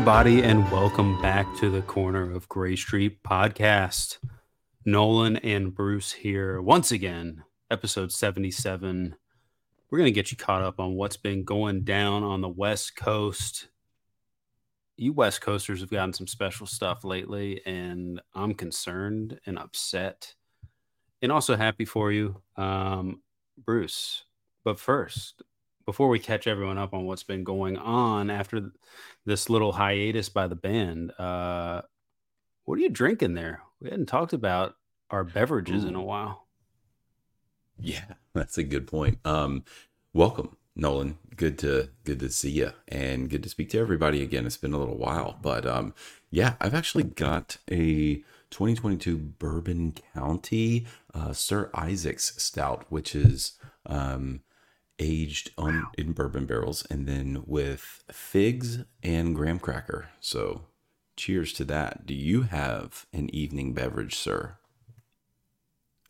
everybody, and welcome back to the Corner of Grey Street podcast. Nolan and Bruce here once again, episode 77. We're going to get you caught up on what's been going down on the West Coast. You West Coasters have gotten some special stuff lately, and I'm concerned and upset and also happy for you, um, Bruce. But first, before we catch everyone up on what's been going on after this little hiatus by the band, uh, what are you drinking there? We hadn't talked about our beverages in a while. Yeah, that's a good point. Um, welcome, Nolan. Good to good to see you, and good to speak to everybody again. It's been a little while, but um, yeah, I've actually got a 2022 Bourbon County uh, Sir Isaac's Stout, which is um, aged on in bourbon barrels, and then with figs and graham cracker. So, cheers to that. Do you have an evening beverage, sir?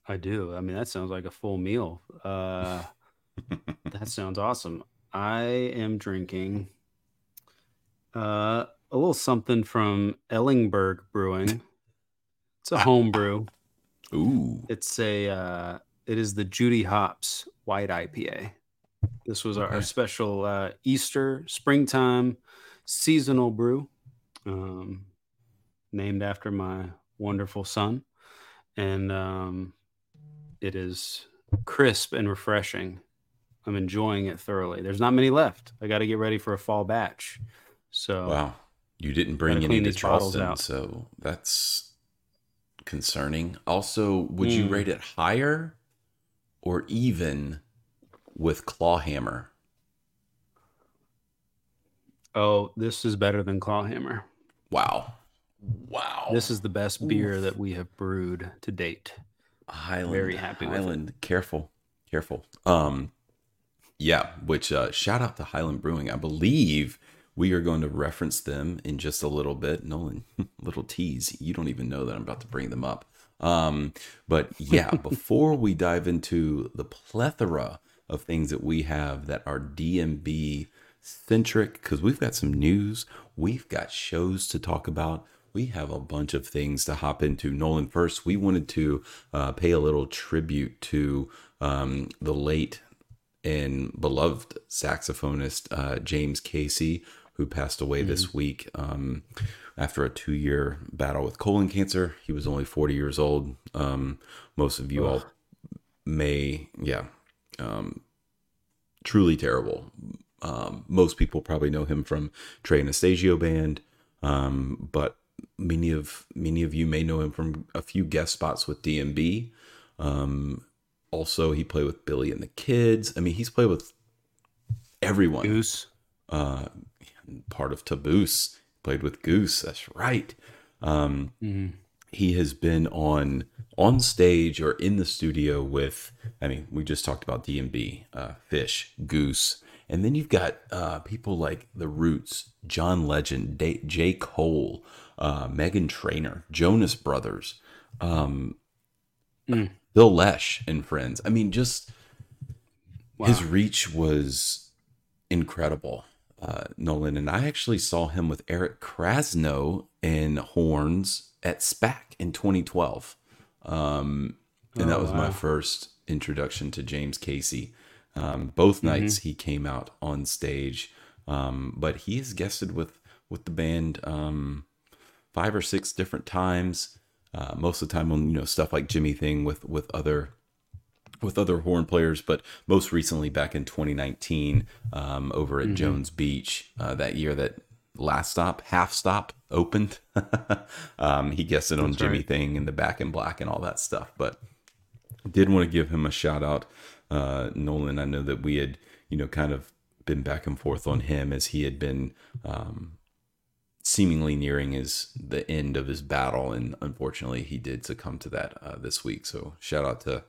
I do. I mean, that sounds like a full meal. Uh, that sounds awesome. I am drinking uh, a little something from Ellingberg Brewing. It's a home brew. Ooh, It's a uh, it is the Judy Hops White IPA. This was our, our special uh, Easter springtime seasonal brew, um, named after my wonderful son, and um, it is crisp and refreshing. I'm enjoying it thoroughly. There's not many left. I got to get ready for a fall batch. So Wow. You didn't bring any to Charleston, out. so that's concerning. Also, would you Mm. rate it higher or even with Clawhammer? oh, this is better than Clawhammer. Wow. Wow. This is the best beer Oof. that we have brewed to date. Highland. very happy with it. Highland. Careful. Careful. Um yeah, which uh shout out to Highland Brewing. I believe we are going to reference them in just a little bit. Nolan, little tease. You don't even know that I'm about to bring them up. Um, but yeah, before we dive into the plethora of things that we have that are DMB centric, because we've got some news, we've got shows to talk about. We have a bunch of things to hop into. Nolan, first, we wanted to uh, pay a little tribute to um, the late and beloved saxophonist uh, James Casey, who passed away this week um, after a two year battle with colon cancer. He was only 40 years old. Um, most of you all may, yeah, um, truly terrible. Um, most people probably know him from Trey Anastasio Band, um, but many of many of you may know him from a few guest spots with DMB. Um, also, he played with Billy and the Kids. I mean, he's played with everyone. Goose. Uh, part of Taboose played with Goose. That's right. Um, Mhm. He has been on on stage or in the studio with i mean we just talked about dmb uh, phish goose and then you've got uh, people like the roots john legend Da- j cole uh, meghan trainor jonas brothers um, Mm. phil lesh and friends i mean just Wow. his reach was incredible uh, nolan and i actually saw him with eric krasno in horns at spac in 2012 um, and that Oh, was my first introduction to james casey. Um, both nights he came out on stage. Um, but he has guested with with the band um, five or six different times uh, most of the time on you know stuff like Jimi Thing with with other with other horn players, but most recently back in 2019 um, over at Jones Beach uh, that year that Last Stop, Half Stop opened. um, he guessed it on That's Jimi right. Thing and the Back in Black and all that stuff. But did want to give him a shout out, uh, Nolan. I know that we had, you know, kind of been back and forth on him as he had been um, seemingly nearing his the end of his battle, and unfortunately, he did succumb to that uh, this week. So shout out to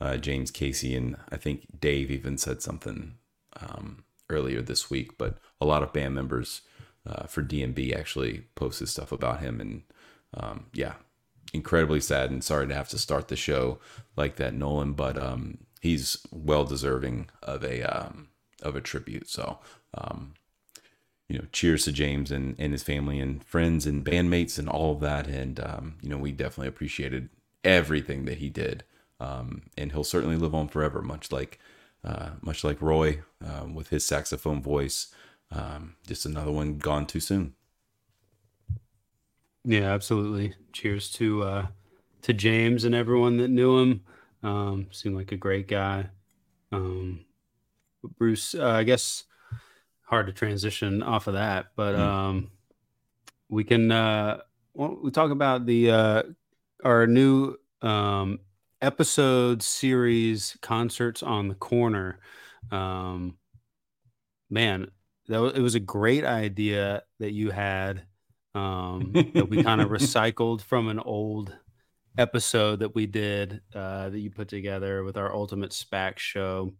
uh, James Casey, and I think Dave even said something um, earlier this week. But a lot of band members uh, for DMB actually posted stuff about him, and um, yeah, incredibly sad and sorry to have to start the show like that, Nolan. But um, he's well deserving of a um, of a tribute. So um, you know, cheers to James and, and his family and friends and bandmates and all of that. And, um, you know, we definitely appreciated everything that he did. Um, and he'll certainly live on forever, much like, uh, much like Roi uh, with his saxophone voice. Um, just another one gone too soon. Yeah, absolutely. Cheers to uh, to James and everyone that knew him. Um, seemed like a great guy. Um, Bruce, uh, I guess hard to transition off of that, but mm. um, we can uh, we talk about the uh, our new um, episode series concerts on the corner. Um, man, that was, it was a great idea that you had um, that we kind of recycled from an old episode that we did uh, that you put together with our ultimate SPAC show.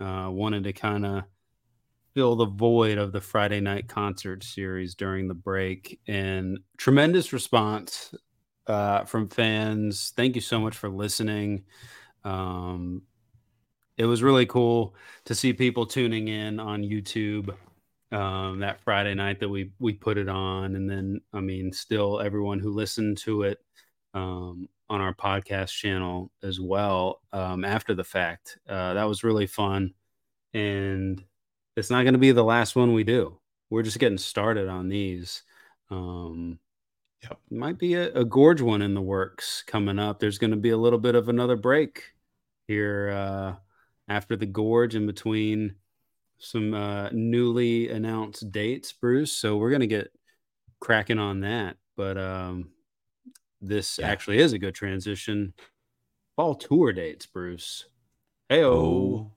Uh, wanted to kind of fill the void of the Friday night concert series during the break. And tremendous response uh, from fans. Thank you so much for listening. Um, it was really cool to see people tuning in on YouTube um, that Friday night that we we put it on, and then I mean, still everyone who listened to it um, on our podcast channel as well um, after the fact. Uh, that was really fun, and it's not going to be the last one we do. We're just getting started on these. Um, yep. Might be a, a gorge one in the works coming up. There's going to be a little bit of another break here uh, after the gorge in between some uh, newly announced dates, Bruce. So we're going to get cracking on that. But um, this yeah. actually is a good transition. Fall tour dates, Bruce. Hey, oh,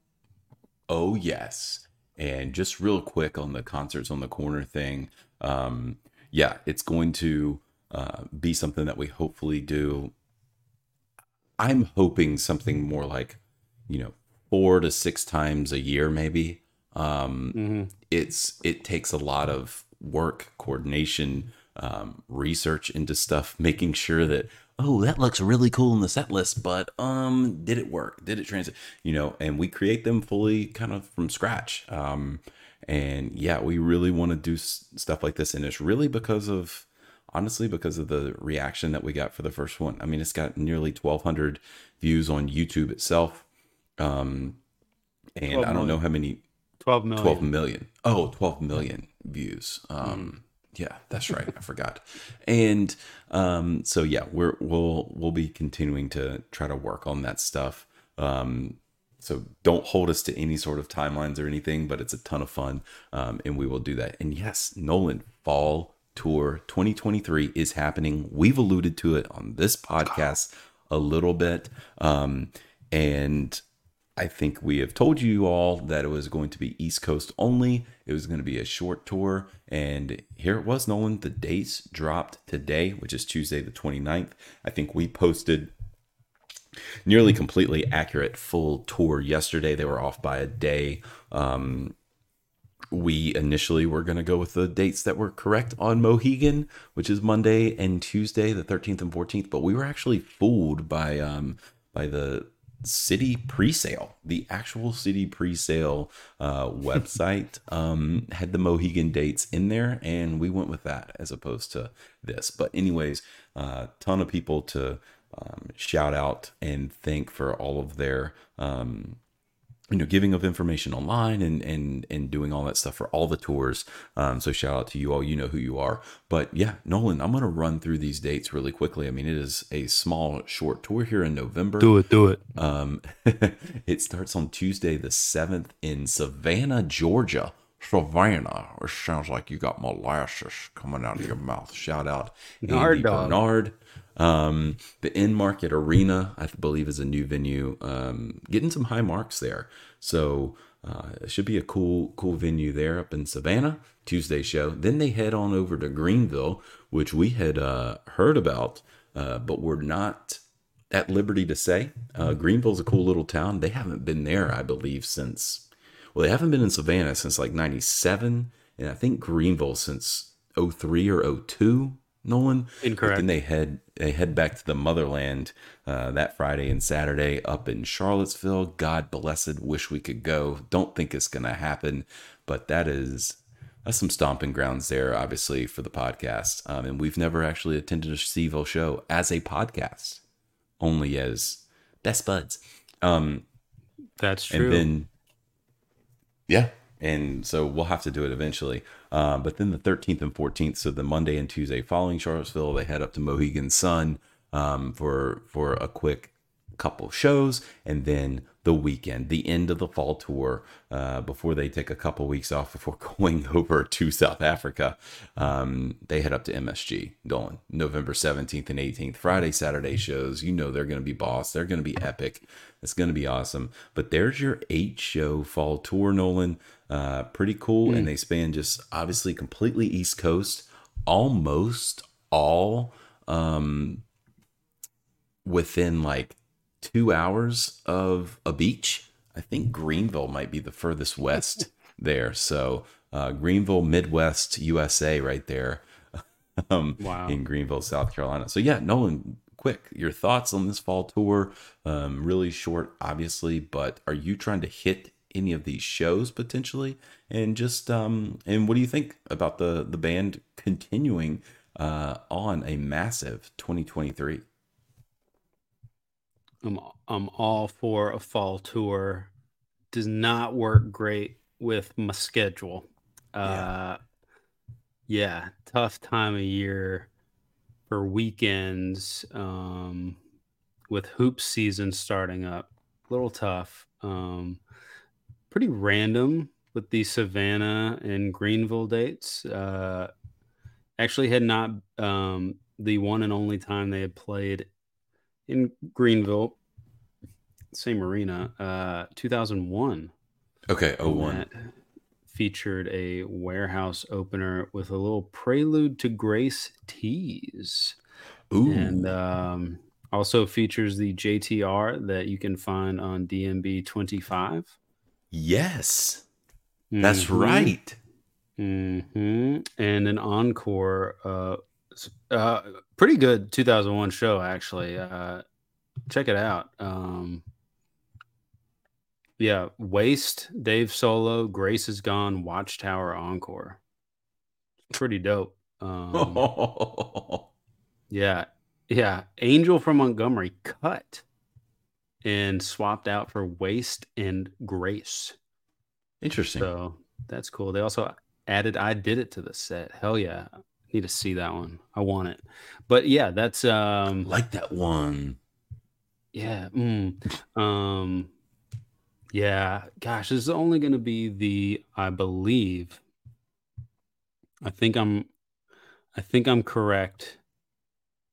oh yes. And just real quick on the concerts on the corner thing, um, yeah, it's going to uh, be something that we hopefully do. I'm hoping something more like, you know, four to six times a year, maybe. Um, mm-hmm. It's it takes a lot of work, coordination, um, research into stuff, making sure that oh, that looks really cool in the set list, but um, did it work? Did it transit? You know, and we create them fully kind of from scratch. Um, and yeah, we really want to do s- stuff like this, and it's really because of honestly because of the reaction that we got for the first one. I mean, it's got nearly 1,200 views on YouTube itself. Um, and I don't know how many 12 million. 12 million. Oh, 12 million views. Um, mm. Yeah, that's right. I forgot. And um, so yeah, we're we'll we'll be continuing to try to work on that stuff. Um, so don't hold us to any sort of timelines or anything, but it's a ton of fun, um, and we will do that. And yes, Nolan Fall Tour 2023 is happening. We've alluded to it on this podcast a little bit, um, and I think we have told you all that it was going to be East Coast only. It was going to be a short tour. And here it was, Nolan. The dates dropped today, which is Tuesday, the 29th. I think we posted nearly completely accurate full tour yesterday. They were off by a day. Um, we initially were going to go with the dates that were correct on Mohegan, which is Monday and Tuesday, the 13th and 14th. But we were actually fooled by um, by the city pre-sale the actual city pre-sale uh, website um, had the mohegan dates in there and we went with that as opposed to this but anyways a uh, ton of people to um, shout out and thank for all of their um, you know giving of information online and and and doing all that stuff for all the tours. Um, so shout out to you all. You know who you are. But yeah nolan i'm gonna run through these dates really quickly. I mean it is a small short tour here in november. Do it do it. Um it starts on tuesday the 7th in savannah georgia. Savannah which sounds like you got molasses coming out of your mouth. Shout out Andy Bernard um, the Enmarket Arena, I believe, is a new venue. Um, getting some high marks there, so uh, it should be a cool, cool venue there up in Savannah. Tuesday show. Then they head on over to Greenville, which we had uh, heard about, uh, but we're not at liberty to say. Uh, Greenville's a cool little town. They haven't been there, I believe, since well, they haven't been in Savannah since like '97, and I think Greenville since 03 or 02, Nolan. But Incorrect. then they head they head back to the motherland uh, that Friday and Saturday up in Charlottesville. God blessed. Wish we could go. Don't think it's gonna happen, but that is that's some stomping grounds there, obviously for the podcast. Um, and we've never actually attended a C'ville show as a podcast, only as best buds. Um, That's true. and then yeah and so we'll have to do it eventually. Um, but then the 13th and 14th so the monday and tuesday following charlottesville they head up to mohegan sun um, for for a quick couple shows. And then the weekend the end of the fall tour uh, before they take a couple weeks off before going over to south africa. Um, they head up to msg nolan november 17th and 18th friday saturday shows. You know they're going to be boss. They're going to be epic. It's going to be awesome. But there's your eight show fall tour nolan. Uh, pretty cool. And they span just obviously completely east coast almost all um, within like two hours of a beach. I think Greenville might be the furthest west there. So uh, Greenville, Midwest, USA, right there. um, Wow. In Greenville, South Carolina. So yeah, Nolan, quick, your thoughts on this fall tour? Um, really short, obviously, but are you trying to hit any of these shows potentially? And just um, and what do you think about the the band continuing uh, on a massive 2023? I'm I'm all for a fall tour. Does not work great with my schedule. Uh yeah, tough time of year for weekends um with hoop season starting up. A little tough. Um pretty random with the Savannah and Greenville dates. Uh actually had not um the one and only time they had played in Greenville, same arena, uh, 2001. Okay, oh and one. That featured a warehouse opener with a little prelude to Grace tease. Ooh, And um, also features the JTR that you can find on DMB 25. yes, that's Mhm. right. hmm And an encore, uh, uh, pretty good 2001 show actually. Uh, check it out. Um, yeah, Waste, Dave Solo, Grace is Gone, Watchtower encore. Pretty dope. Um, yeah, yeah. Angel from Montgomery cut and swapped out for Waste and Grace. Interesting. So that's cool. They also added I did it to the set. Hell yeah. Need to see that one. I want it. But yeah, that's um like that one. yeah. Mm, um yeah, gosh, this is only gonna be the I believe I think I'm I think I'm correct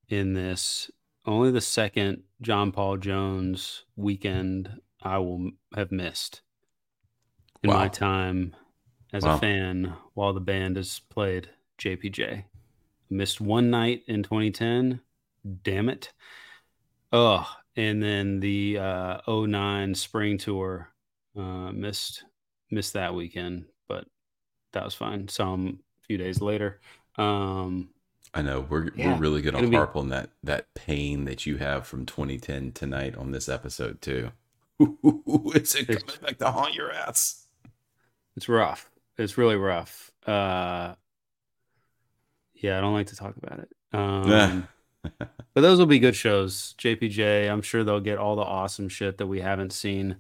in this. Only the second John Paul Jones weekend I will have missed in my time as Wow. a fan while the band has played JPJ. Missed one night in 2010. Damn it. Oh, and then the uh 09 spring tour uh missed missed that weekend, but that was fine. Some few days later. Um I know we're Yeah, we're really gonna gonna be- harp on that that pain that you have from 2010 tonight on this episode too. Is it It's- coming back to haunt your ass? it's rough. It's really rough. Uh yeah, I don't like to talk about it. Um But those will be good shows. JPJ, I'm sure they'll get all the awesome shit that we haven't seen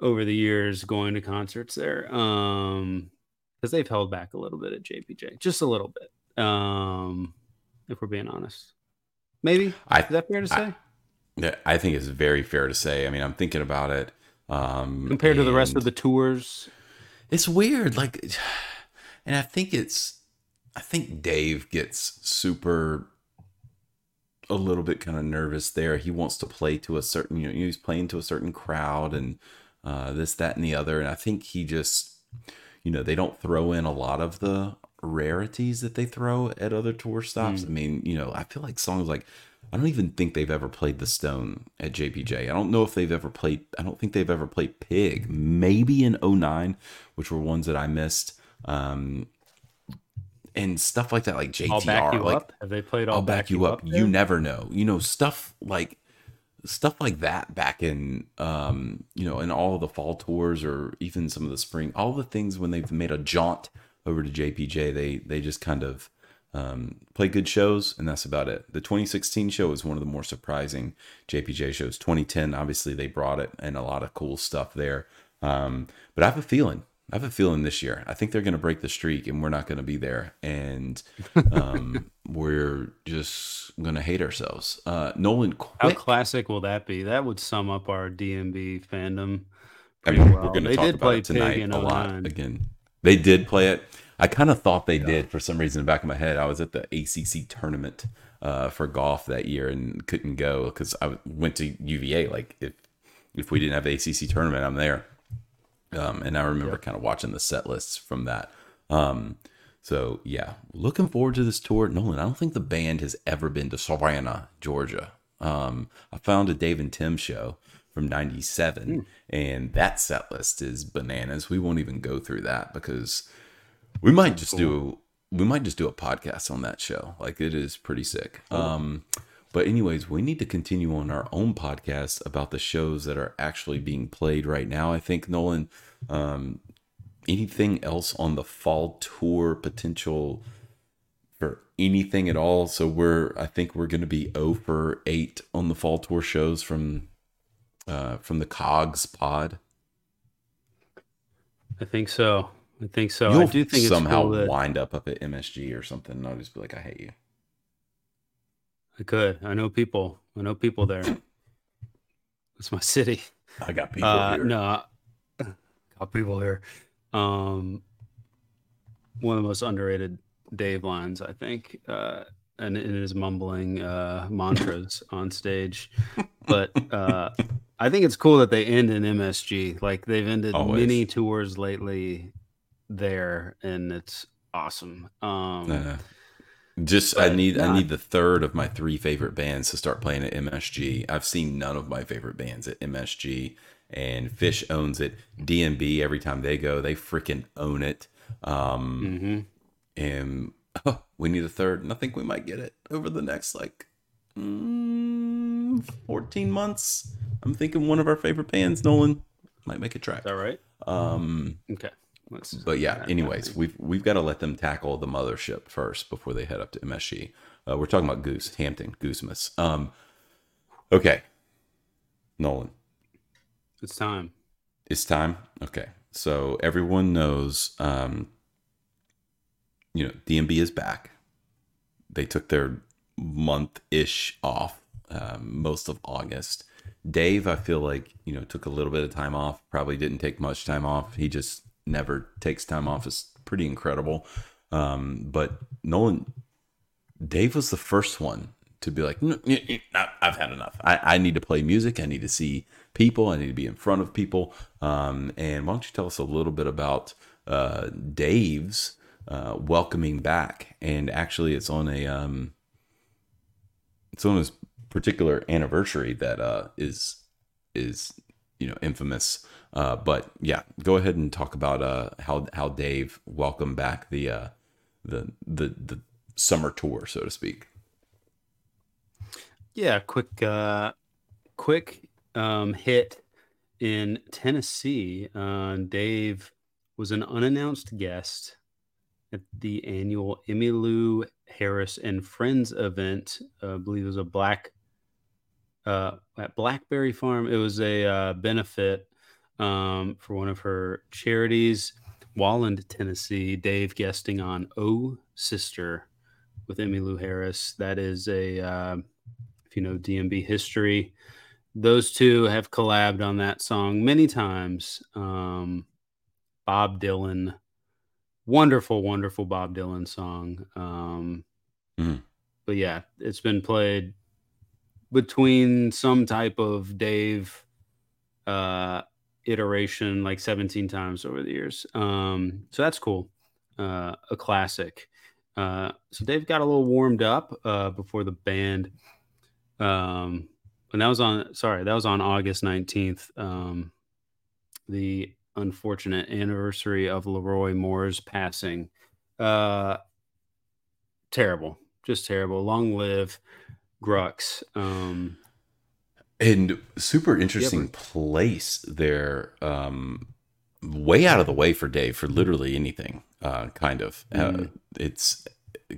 over the years going to concerts there. Um because they've held back a little bit at JPJ, just a little bit. Um if we're being honest. Maybe. I Is that fair to say? Yeah, I think it's very fair to say. I mean, I'm thinking about it. Um, Compared to the rest of the tours. it's weird. Like, and I think it's, I think Dave gets super, a little bit kind of nervous there. He wants to play to a certain, you know, he's playing to a certain crowd and uh, this, that, and the other. And I think he just, you know, they don't throw in a lot of the rarities that they throw at other tour stops. I mean, you know, I feel like songs like I don't even think they've ever played The Stone at JPJ. I don't know if they've ever played I don't think they've ever played Pig. Maybe in 09, which were ones that I missed. Um and stuff like that, like JTR. I'll back you like, up. Have they played? I'll, I'll back, you up. there? You never know. You know stuff like stuff like that back in um you know in all of the fall tours or even some of the spring all the things when they've made a jaunt over to JPJ they they just kind of um play good shows and that's about it. The 2016 show is one of the more surprising JPJ shows. 2010 obviously they brought it and a lot of cool stuff there. Um but I have a feeling I have a feeling this year. I think they're going to break the streak, and we're not going to be there, and um, we're just going to hate ourselves. Uh, Nolan, How classic will that be? That would sum up our DMB fandom. I mean, well. we're going to talk did about play it tonight a lot 09. again. They did play it. I kind of thought they did for some reason in the back of my head. I was at the ACC tournament uh, for golf that year and couldn't go because I went to UVA. Like if if we didn't have the ACC tournament, I'm there. Um, and I remember kind of watching the set lists from that. Um, so yeah, looking forward to this tour. Nolan, I don't think the band has ever been to Savannah, Georgia. Um, I found a Dave and Tim show from '97, and that set list is bananas. We won't even go through that because we might just do we might just do a podcast on that show. Like it is pretty sick. Um, but anyways, we need to continue on our own podcast about the shows that are actually being played right now. I think Nolan, um, anything else on the fall tour potential for anything at all? So we're I think we're going to be 0 for 8 on the fall tour shows from uh, from the Cogs pod. I think so. I think so. You'll I do think it's somehow cool that wind up up at MSG or something, and I'll just be like, I hate you. I could. I know people. I know people there. It's my city. I got people Uh, here. no, got people here. Um, one of the most underrated Dave lines, I think, uh, and in his mumbling uh, mantras on stage. But uh, I think it's cool that they end in MSG. Like they've ended Always. many tours lately there, and it's awesome. Um, just I but need I need the third of my three favorite bands to start playing at MSG. I've seen none of my favorite bands at MSG, and Phish owns it. DMB every time they go, they freaking own it. Um, mhm. and oh, we need a third, and I think we might get it over the next like mm, fourteen months. I'm thinking one of our favorite bands, Nolan, might make a track. Is that right? Um, Okay. Let's, but yeah, anyways, we've we've got to let them tackle the mothership first before they head up to MSG. Uh, we're talking about Goose Hampton, Goosemas. Um, okay, Nolan, it's time. it's time. Okay, so everyone knows, um, you know, DMB is back. They took their month ish off, um, most of August. Dave, I feel like you know took a little bit of time off. Probably didn't take much time off. He just never takes time off. is pretty incredible. Um, but Nolan, Dave was the first one to be like, "Mm, mm, mm, I- I've had enough. I, I need to play music. I need to see people. I need to be in front of people. Um, and why don't you tell us a little bit about uh, Dave's uh, welcoming back? And actually, it's on a um, it's on this particular anniversary that uh, is is you know infamous. Uh, but yeah, go ahead and talk about uh, how how Dave welcomed back the uh, the the the summer tour, so to speak. Yeah, quick, uh, quick um, hit in Tennessee. Uh, Dave was an unannounced guest at the annual Emmylou Harris and Friends event. Uh, I believe it was a black uh, at Blackberry Farm. It was a uh, benefit um, for one of her charities, Walland, Tennessee. Dave guesting on "Oh Sister" with Emmylou Harris. That is a uh, if you know DMB history, those two have collabed on that song many times. Um, Bob Dylan, wonderful, wonderful Bob Dylan song. Um, Mhm. But yeah, it's been played between some type of Dave uh, iteration like 17 times over the years. Um, so that's cool. Uh, a classic. Uh, so Dave got a little warmed up uh, before the band. Um, and that was on, sorry, that was on August 19th. Um, the unfortunate anniversary of LeRoi Moore's passing. Uh, terrible, just terrible. Long live Grux. Um, and super interesting place there. Um, way out of the way for Dave for literally anything. Uh, kind of. Uh, Mhm. it's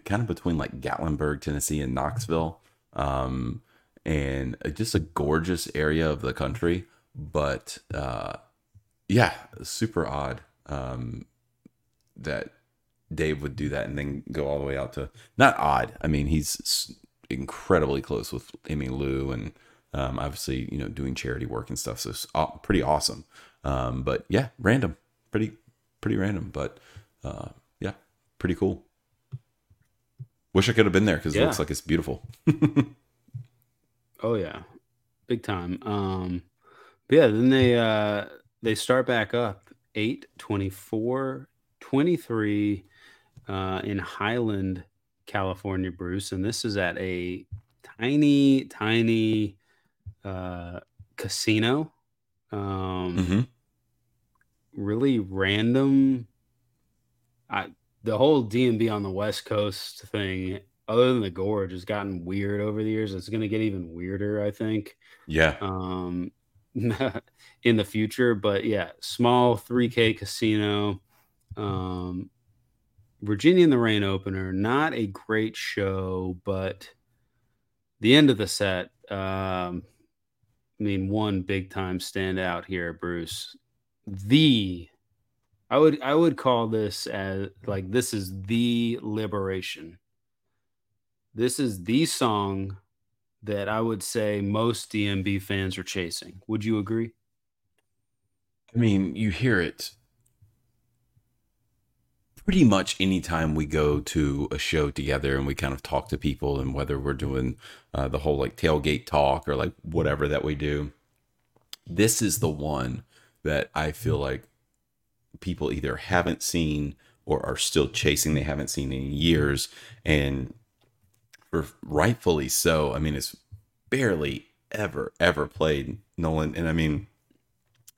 kind of between like Gatlinburg, Tennessee, and Knoxville. Um, and just a gorgeous area of the country. But uh, yeah, super odd um, that Dave would do that and then go all the way out to not odd. I mean, he's incredibly close with Emmylou and um, obviously, you know, doing charity work and stuff. So it's pretty awesome. Um, but yeah, random, pretty, pretty random, but uh, yeah, pretty cool. Wish I could have been there because it looks like it's beautiful. Oh yeah, big time. Um, but yeah, then they uh they start back up 8 24 23 uh in Highland, California, Bruce, and this is at a tiny tiny uh casino. Um Mhm. really random I the whole DMB on the West Coast thing other than the gorge has gotten weird over the years. It's going to get even weirder, I think, Yeah. um, in the future. But yeah, small 3K casino, um, Virginia in the Rain opener. Not a great show, but the end of the set. Um, I mean, one big time standout here, Bruce. The I would I would call this as like this is the liberation. This is the song that I would say most DMB fans are chasing. Would you agree? I mean, you hear it pretty much anytime we go to a show together and we kind of talk to people, and whether we're doing uh, the whole like tailgate talk or like whatever that we do, this is the one that I feel like people either haven't seen or are still chasing. They haven't seen in years, and for rightfully so. I mean, it's barely ever ever played Nolan, and I mean,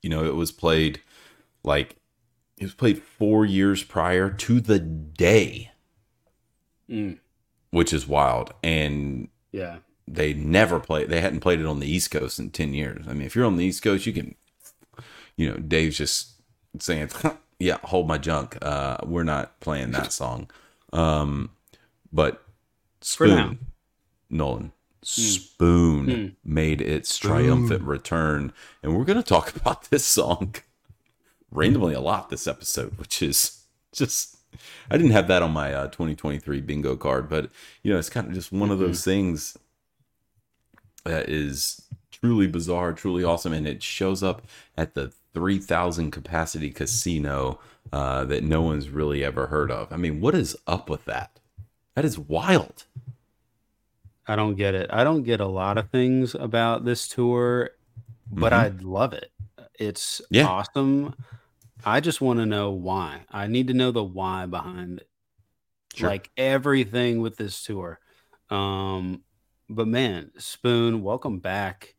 you know, it was played like it was played four years prior to the day, Mm, which is wild. And yeah. they never played. They hadn't played it on the East Coast in ten years. I mean, if you're on the East Coast, you can, you know, Dave's just saying, "Yeah, hold my junk." Uh, we're not playing that song. Um, but Spoon, Nolan, Spoon Mm. made its triumphant return, and we're gonna talk about this song randomly a lot this episode, which is just. I didn't have that on my uh, 2023 bingo card, but you know, it's kind of just one of those things that is truly bizarre, truly awesome, and it shows up at the 3,000 capacity casino uh, that no one's really ever heard of. I mean, what is up with that? That is wild. I don't get it. I don't get a lot of things about this tour, but Mhm. I love it. It's Yeah. awesome. I just want to know why. I need to know the why behind it. Sure. Like everything with this tour. Um, but man, Spoon, welcome back.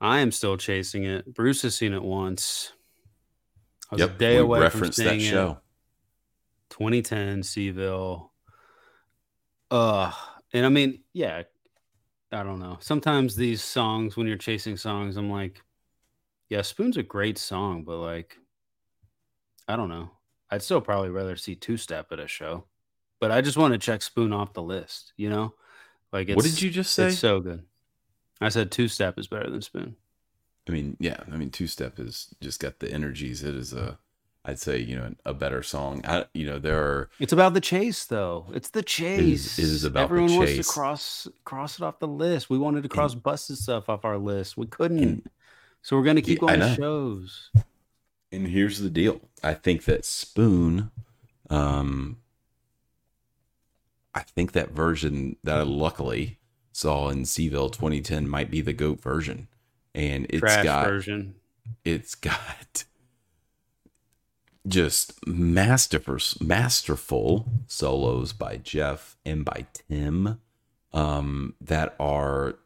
I am still chasing it. Bruce has seen it once. I was a day away from referenced that seeing it. show. 2010 C'ville. Uh, and I mean, yeah, I don't know. Sometimes these songs, when you're chasing songs, I'm like, yeah, Spoon's a great song, but like, I don't know. I'd still probably rather see Two Step at a show, but I just want to check Spoon off the list, you know? Like, it's, What did you just say? It's so good. I said Two Step is better than Spoon. I mean, yeah, I mean, Two Step has just got the energies. It is a, I'd say, you know, a better song. I, you know, there are It's about the chase, though. It's the chase. it is about the Everyone wants to cross cross it off the list. We wanted to cross busted stuff off our list. We couldn't. And- so we're gonna keep Yeah, going to shows. And here's the deal. I think that Spoon, um, I think that version that I luckily saw in C'ville 2010 might be the GOAT version. And it's Trash got version. it's got just masterful masterful solos by Jeff and by Tim um that are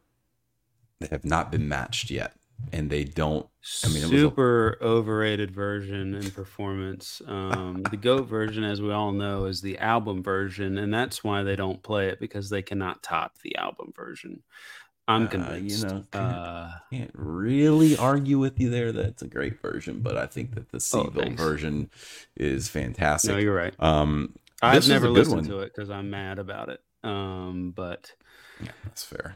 that have not been matched yet and they don't. I mean, it was a- super overrated version and performance. Um, the GOAT version, as we all know, is the album version, and that's why they don't play it because they cannot top the album version. I'm Uh, you convinced. know, uh, can't really argue with you there. That's a great version, but I think that the Oh, C'ville thanks. version is fantastic. no, you're right. um, I've never listened one. to it because I'm mad about it. Um, but yeah, that's fair.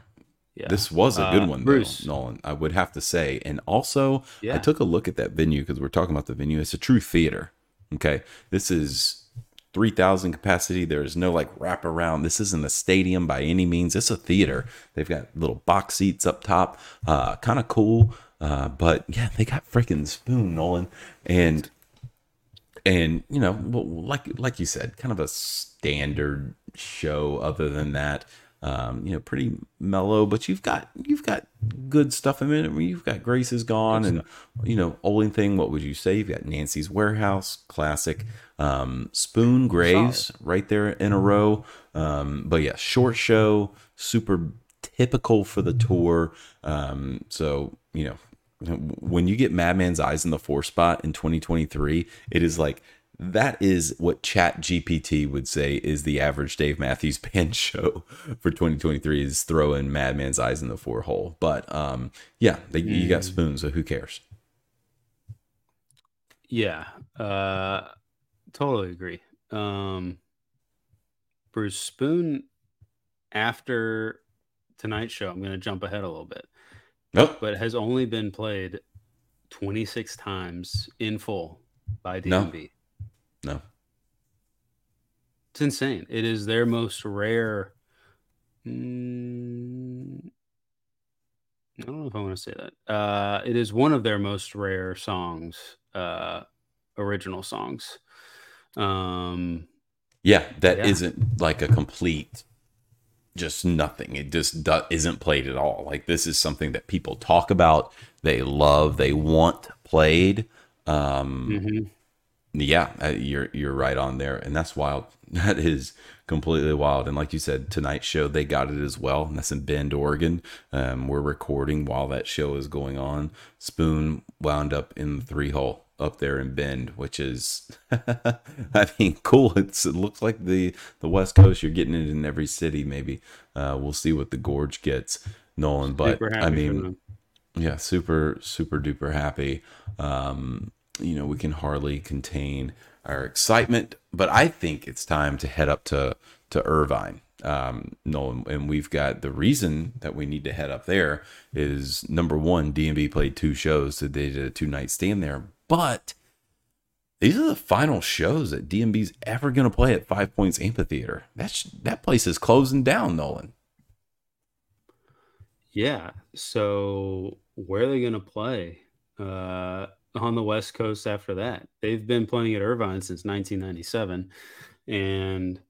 Yeah, This was a good Uh, one, Bruce. though, Nolan. I would have to say, and also yeah, I took a look at that venue because we're talking about the venue. It's a true theater. Okay. This is 3,000 capacity. There's no like wrap around. This isn't a stadium by any means. It's a theater. They've got little box seats up top. Uh, kind of cool. Uh, but yeah, they got freaking spoon, Nolan. And, and you know, well, like, like you said, kind of a standard show other than that um, you know, pretty mellow, but you've got you've got good stuff in it. I mean, you've got Grace is gone, and you know, Oling thing. What would you say? You've got Nancies Warehouse, classic. Um, Spoon Graves, right there in a row. Um, but yeah, short show, super typical for the tour. Um, so you know, when you get Madman's Eyes in the four spot in 2023, it is like that is what Chat GPT would say is the average Dave Matthews Band show for 2023 is throwing Madman's Eyes in the four hole. But um, yeah, they, you got spoons, so who cares? yeah, uh, totally agree. Um, Bruce Spoon after tonight's show, I'm going to jump ahead a little bit, Nope. but has only been played 26 times in full by No. No. It's insane. It is their most rare. Mm, I don't know if I want to say that. Uh, it is one of their most rare songs, uh, original songs. Um, Yeah, that Yeah. not like a complete just nothing. It just do- isn't played at all. Like this is something that people talk about, they love, they want played. Um mhm. Yeah, uh, you're you're right on there, and that's wild. That is completely wild. And like you said, tonight's show they got it as well. And that's in Bend, Oregon. Um, we're recording while that show is going on. Spoon wound up in the three hole up there in Bend, which is, I mean, cool. It's, it looks like the the West Coast. You're getting it in every city. Maybe uh, we'll see what the Gorge gets, Nolan. But I mean, yeah super super duper happy um you know we can hardly contain our excitement but i think it's time to head up to to irvine. Um no and we've got the reason that we need to head up there is number one dmb played two shows so they did a two night stand there but these are the final shows that dmb's ever going to play at five points amphitheater. That's that place is closing down nolan. Yeah. So where are they going to play? Uh, on the West Coast after that? They've been playing at Irvine since 1997. And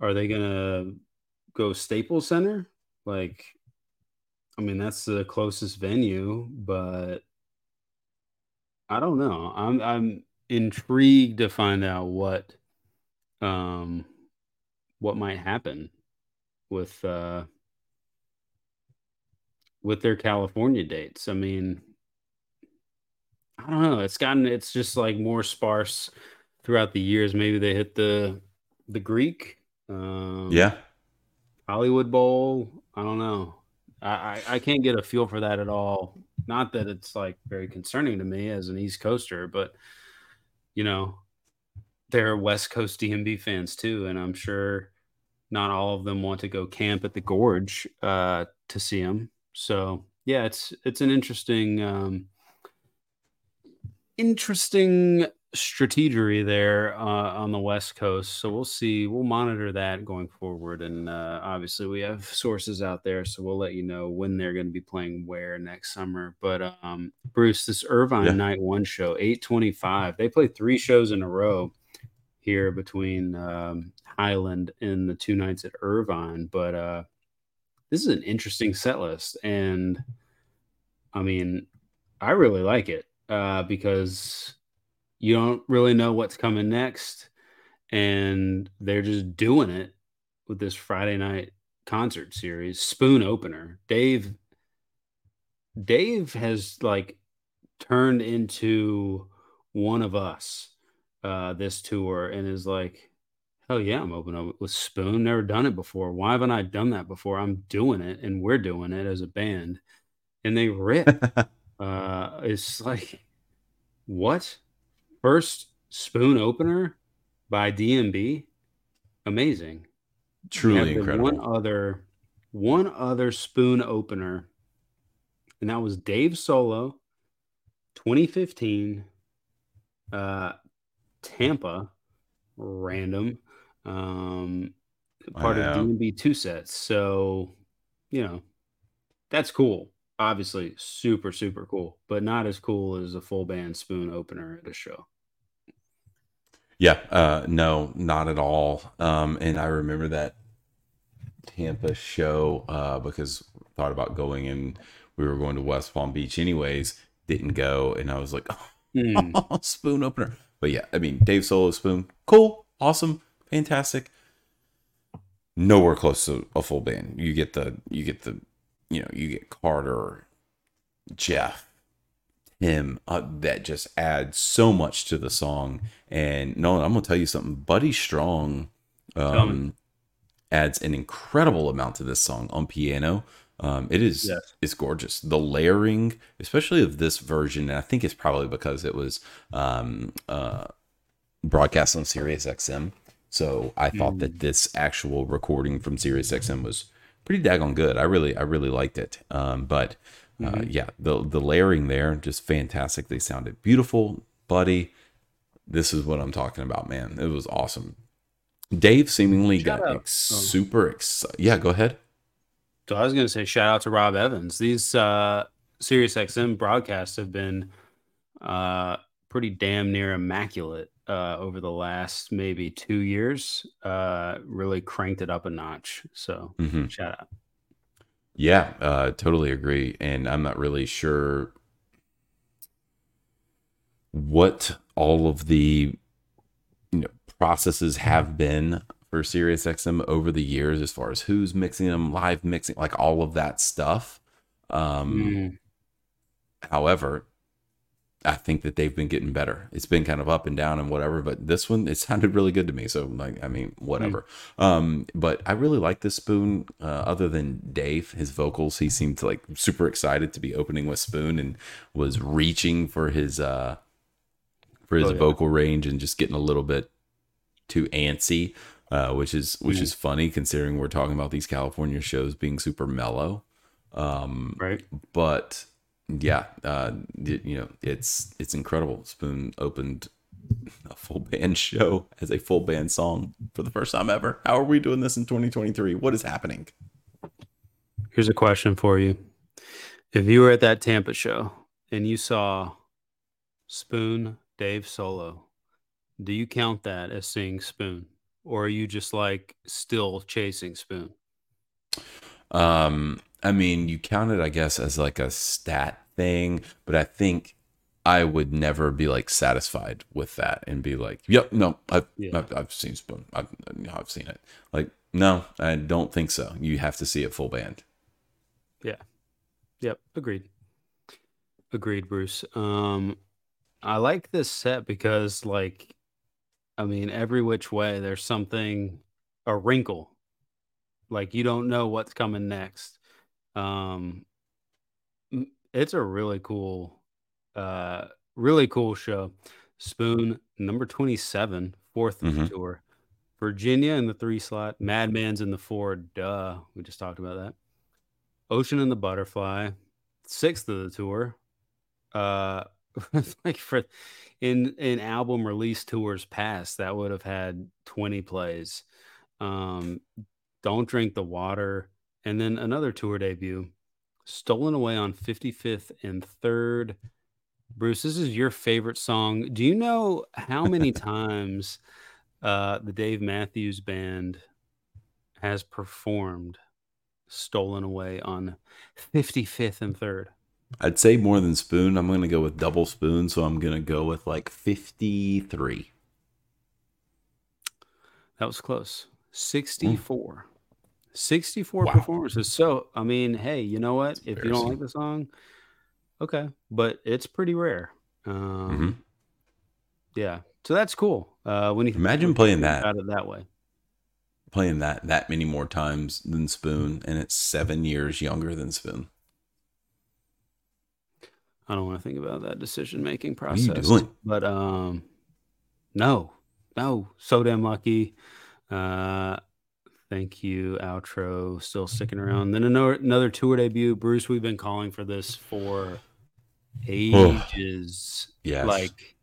are they going to go Staples Center? Like, I mean, that's the closest venue, but I don't know. I'm I'm intrigued to find out what um what might happen with uh with their California dates. I mean, I don't know. It's gotten it's just like more sparse throughout the years. Maybe they hit the the Greek, um, yeah Hollywood Bowl. I don't know. I, I I can't get a feel for that at all. Not that it's like very concerning to me as an East Coaster, but you know, they're West Coast DMB fans too, and I'm sure not all of them want to go camp at the Gorge uh, to see him. So yeah, it's it's an interesting um, interesting strategery there uh, on the West Coast. So we'll see. We'll monitor that going forward, and uh, obviously we have sources out there, so we'll let you know when they're going to be playing where next summer. But um, Bruce, this Irvine Yeah. Night One show, eight twenty-five. They play three shows in a row here between um, Highland and the two nights at Irvine, but uh, this is an interesting set list, and I mean, I really like it uh, because you don't really know what's coming next, and they're just doing it with this Friday night concert series, Spoon Opener. Dave Dave has like turned into one of us uh this tour and is like hell yeah i'm open up with spoon. Never done it before. Why haven't i done that before? I'm doing it and we're doing it as a band. And they rip uh it's like what first spoon opener by dmb amazing Truly incredible. One other, one other spoon opener, and that was Dave Solo, 2015, uh, Tampa, random, um, part of DMB two sets. So, you know, that's cool. Obviously, super super cool, but not as cool as a full band spoon opener at a show. Yeah, uh, no, not at all. Um, and I remember that Tampa show uh, because I thought about going and we were going to West Palm Beach anyways. Didn't go, and I was like, oh, spoon opener. But yeah, I mean, Dave Solo spoon, cool, awesome, fantastic. Nowhere close to a full band. You get the, you get the, you know, you get Carter, Jeff, him uh, that just adds so much to the song. And no, I'm gonna tell you something. Buddy Strong um, adds an incredible amount to this song on piano. Um, it is Yes. it's gorgeous. The layering, especially of this version, and I think it's probably because it was um, uh, broadcast on Sirius XM. So I thought that this actual recording from Sirius XM was pretty daggone good. I really, I really liked it. Um, but uh, yeah, the the layering there just fantastic. They sounded beautiful, buddy. This is what I'm talking about, man. It was awesome. Dave seemingly Shout got ex- super excited. Yeah, go ahead. So I was going to say shout out to Rob Evans. These uh, Sirius XM broadcasts have been uh, pretty damn near immaculate uh, over the last maybe two years. Uh, really cranked it up a notch. So hmm shout out. Yeah, uh, totally agree. And I'm not really sure what all of the you know processes have been for SiriusXM over the years as far as who's mixing them, live mixing, like all of that stuff. Um, Mm, However, I think that they've been getting better. It's been kind of up and down and whatever, but this one it sounded really good to me. So like, I mean, whatever. Um, but I really like this spoon. Uh, other than Dave, his vocals, he seemed like super excited to be opening with spoon and was reaching for his uh for his Oh, yeah. vocal range and just getting a little bit too antsy, uh, which is which Mm. is funny considering we're talking about these California shows being super mellow. Um, right. but yeah, uh, you know, it's it's incredible. Spoon opened a full band show as a full band song for the first time ever. How are we doing this in 2023? What is happening? Here's a question for you. If you were at that Tampa show and you saw Spoon Dave Solo, do you count that as seeing Spoon? Or are you just like still chasing Spoon? Um, I mean, you count it, I guess, as like a stat thing, but I think I would never be like satisfied with that and be like, "Yep, no, I've Yeah. I've, I've seen Spoon, I've I've seen it." Like, no, I don't think so. You have to see it full band. Yeah. Yep, agreed. Agreed, Bruce. Um I like this set because like I mean every which way there's something a wrinkle. Like you don't know what's coming next. Um it's a really cool uh really cool show. Spoon number 27, fourth of the Mhm. tour. Virginia in the 3 slot, Madman's in the 4, duh. We just talked about that. Ocean and the Butterfly, sixth of the tour. Uh, like for in in album release tours past, that would have had twenty plays. Um, Don't drink the water, and then another tour debut, Stolen Away on fifty fifth and third. Bruce, this is your favorite song. Do you know how many times uh, the Dave Matthews Band has performed Stolen Away on 55th and 3rd? I'd say more than spoon. I'm gonna go with double spoon, so I'm gonna go with like 53. That was close. 64. 64 Wow. performances. So, I mean, hey, you know what? If you don't like the song, Okay, but it's pretty rare. Um, Mhm. Yeah, so that's cool. Uh, when you Imagine playing that. about it that way. Playing that that many more times than Spoon, and it's seven years younger than Spoon. I don't want to think about that decision making process. But um, no, no, so damn lucky. Uh, thank you, outro. Still sticking around. Then another another tour debut. Bruce, we've been calling for this for ages. Yes. Like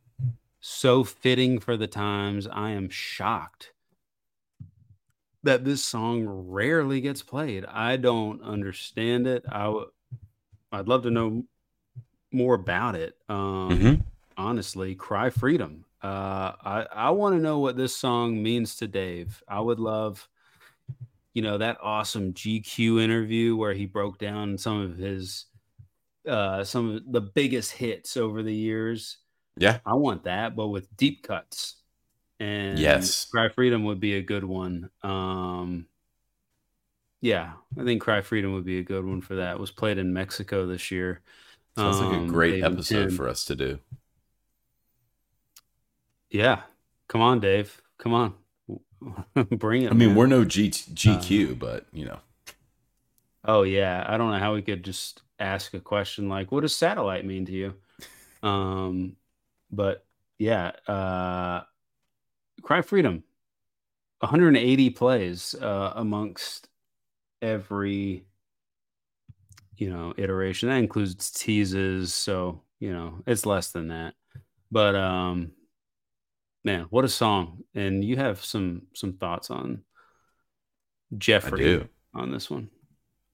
so fitting for the times. I am shocked that this song rarely gets played. I don't understand it. I w- I'd love to know more about it. Um, Mhm. honestly, "Cry Freedom." Uh, I I want to know what this song means to Dave. I would love, you know, that awesome GQ interview where he broke down some of his uh some of the biggest hits over the years. Yeah. I want that, but with deep cuts. And Yes. Cry Freedom would be a good one. Um yeah, I think Cry Freedom would be a good one for that. It was played in Mexico this year. Sounds like a Um, great Dave episode for us to do. Yeah. Come on, Dave. Come on. Bring it. I mean, man. we're no G- GQ, but you know, Oh yeah, I don't know how we could just ask a question like, "What does satellite mean to you?" Um, but yeah, uh, Cry Freedom, 180 plays uh, amongst every you know iteration. That includes teases, so you know it's less than that. But um, man, what a song! And you have some some thoughts on I Jeffrey do. on this one.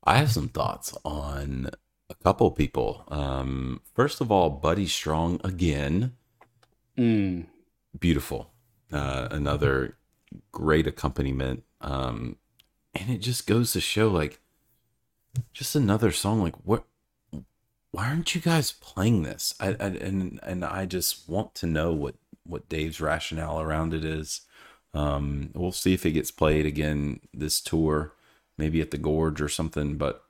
I have some thoughts on a couple people. Um, first of all, Buddy Strong again, Mm. beautiful. Uh, another great accompaniment. Um, and it just goes to show, like, just another song. Like, what? Why aren't you guys playing this? I, I and and I just want to know what what Dave's rationale around it is. Um, we'll see if it gets played again this tour, maybe at the Gorge or something. But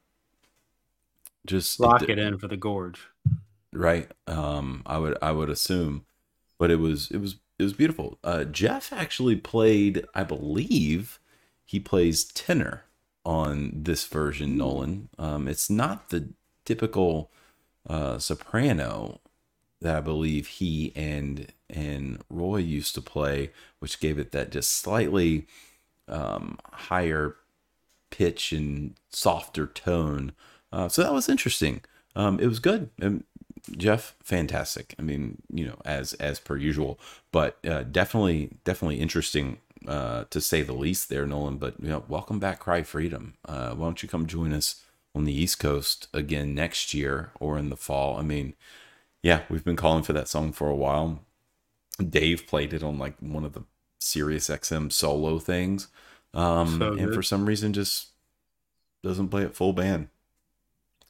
just lock it in for the gorge. right um i would i would assume but it was it was it was beautiful uh jeff actually played i believe he plays tenor on this version nolan um it's not the typical uh soprano that i believe he and and Roi used to play which gave it that just slightly um higher pitch and softer tone. Uh, so that was interesting. Um, it was good. And Jeff, fantastic. I mean, you know, as as per usual, but uh, definitely definitely interesting uh, to say the least there, Nolan. But you know, welcome back, Cry Freedom. Uh, why don't you come join us on the East Coast again next year or in the fall? I mean, yeah, we've been calling for that song for a while. Dave played it on like one of the Sirius XM solo things. Um, So and for some reason just doesn't play it full band.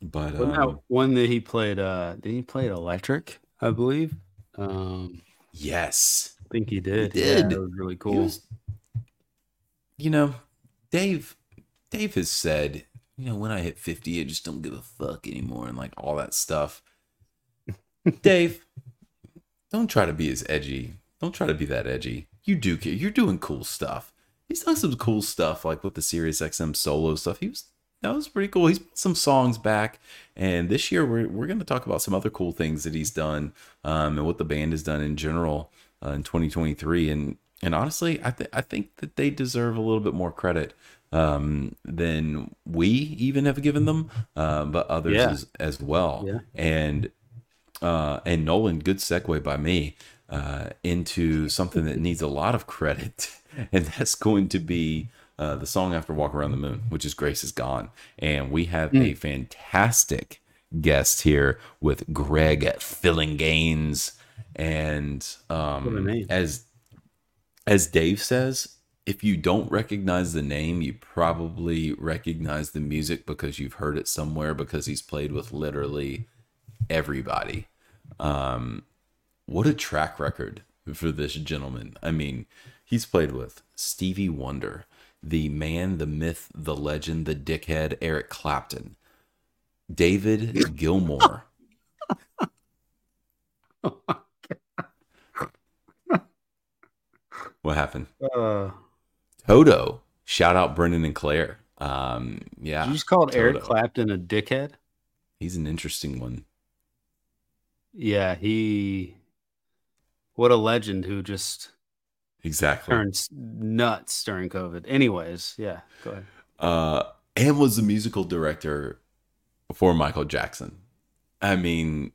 But that um, one that he played? Uh, did he play it electric? I believe. Um, yes, I think he did. did. Yeah, that was really cool. was- you know, Dave, Dave has said, you know, when I hit 50, I just don't give a fuck anymore and like all that stuff. Dave, don't try to be as edgy. Don't try to be that edgy. You do care. You're doing cool stuff. He's done some cool stuff, like with the Sirius XM solo stuff. He was that was pretty cool. He's put some songs back, and this year we're we're going to talk about some other cool things that he's done, um, and what the band has done in general uh, in 2023. And and honestly, I think I think that they deserve a little bit more credit um, than we even have given them, uh, but others Yeah. as, as well. Yeah. And uh, and Nolan, good segue by me uh, into something that needs a lot of credit, and that's going to be uh, the song after "Walk Around the Moon," which is "Grace Is Gone," and we have a fantastic guest here with Greg Fillinganes, and um, as as Dave says. If you don't recognize the name, you probably recognize the music because you've heard it somewhere because he's played with literally everybody. Um, what a track record for this gentleman. I mean, he's played with Stevie Wonder, the man, the myth, the legend, the dickhead, Eric Clapton, David Gilmour, What happened? Uh, Toto. Shout out Brendan and Claire. Um, yeah, you just called Eric Clapton a dickhead? he's an interesting one. Yeah, he. What a legend who just Exactly. turns nuts during COVID. Anyways, yeah, go ahead. uh, and was the musical director for Michael Jackson. I mean,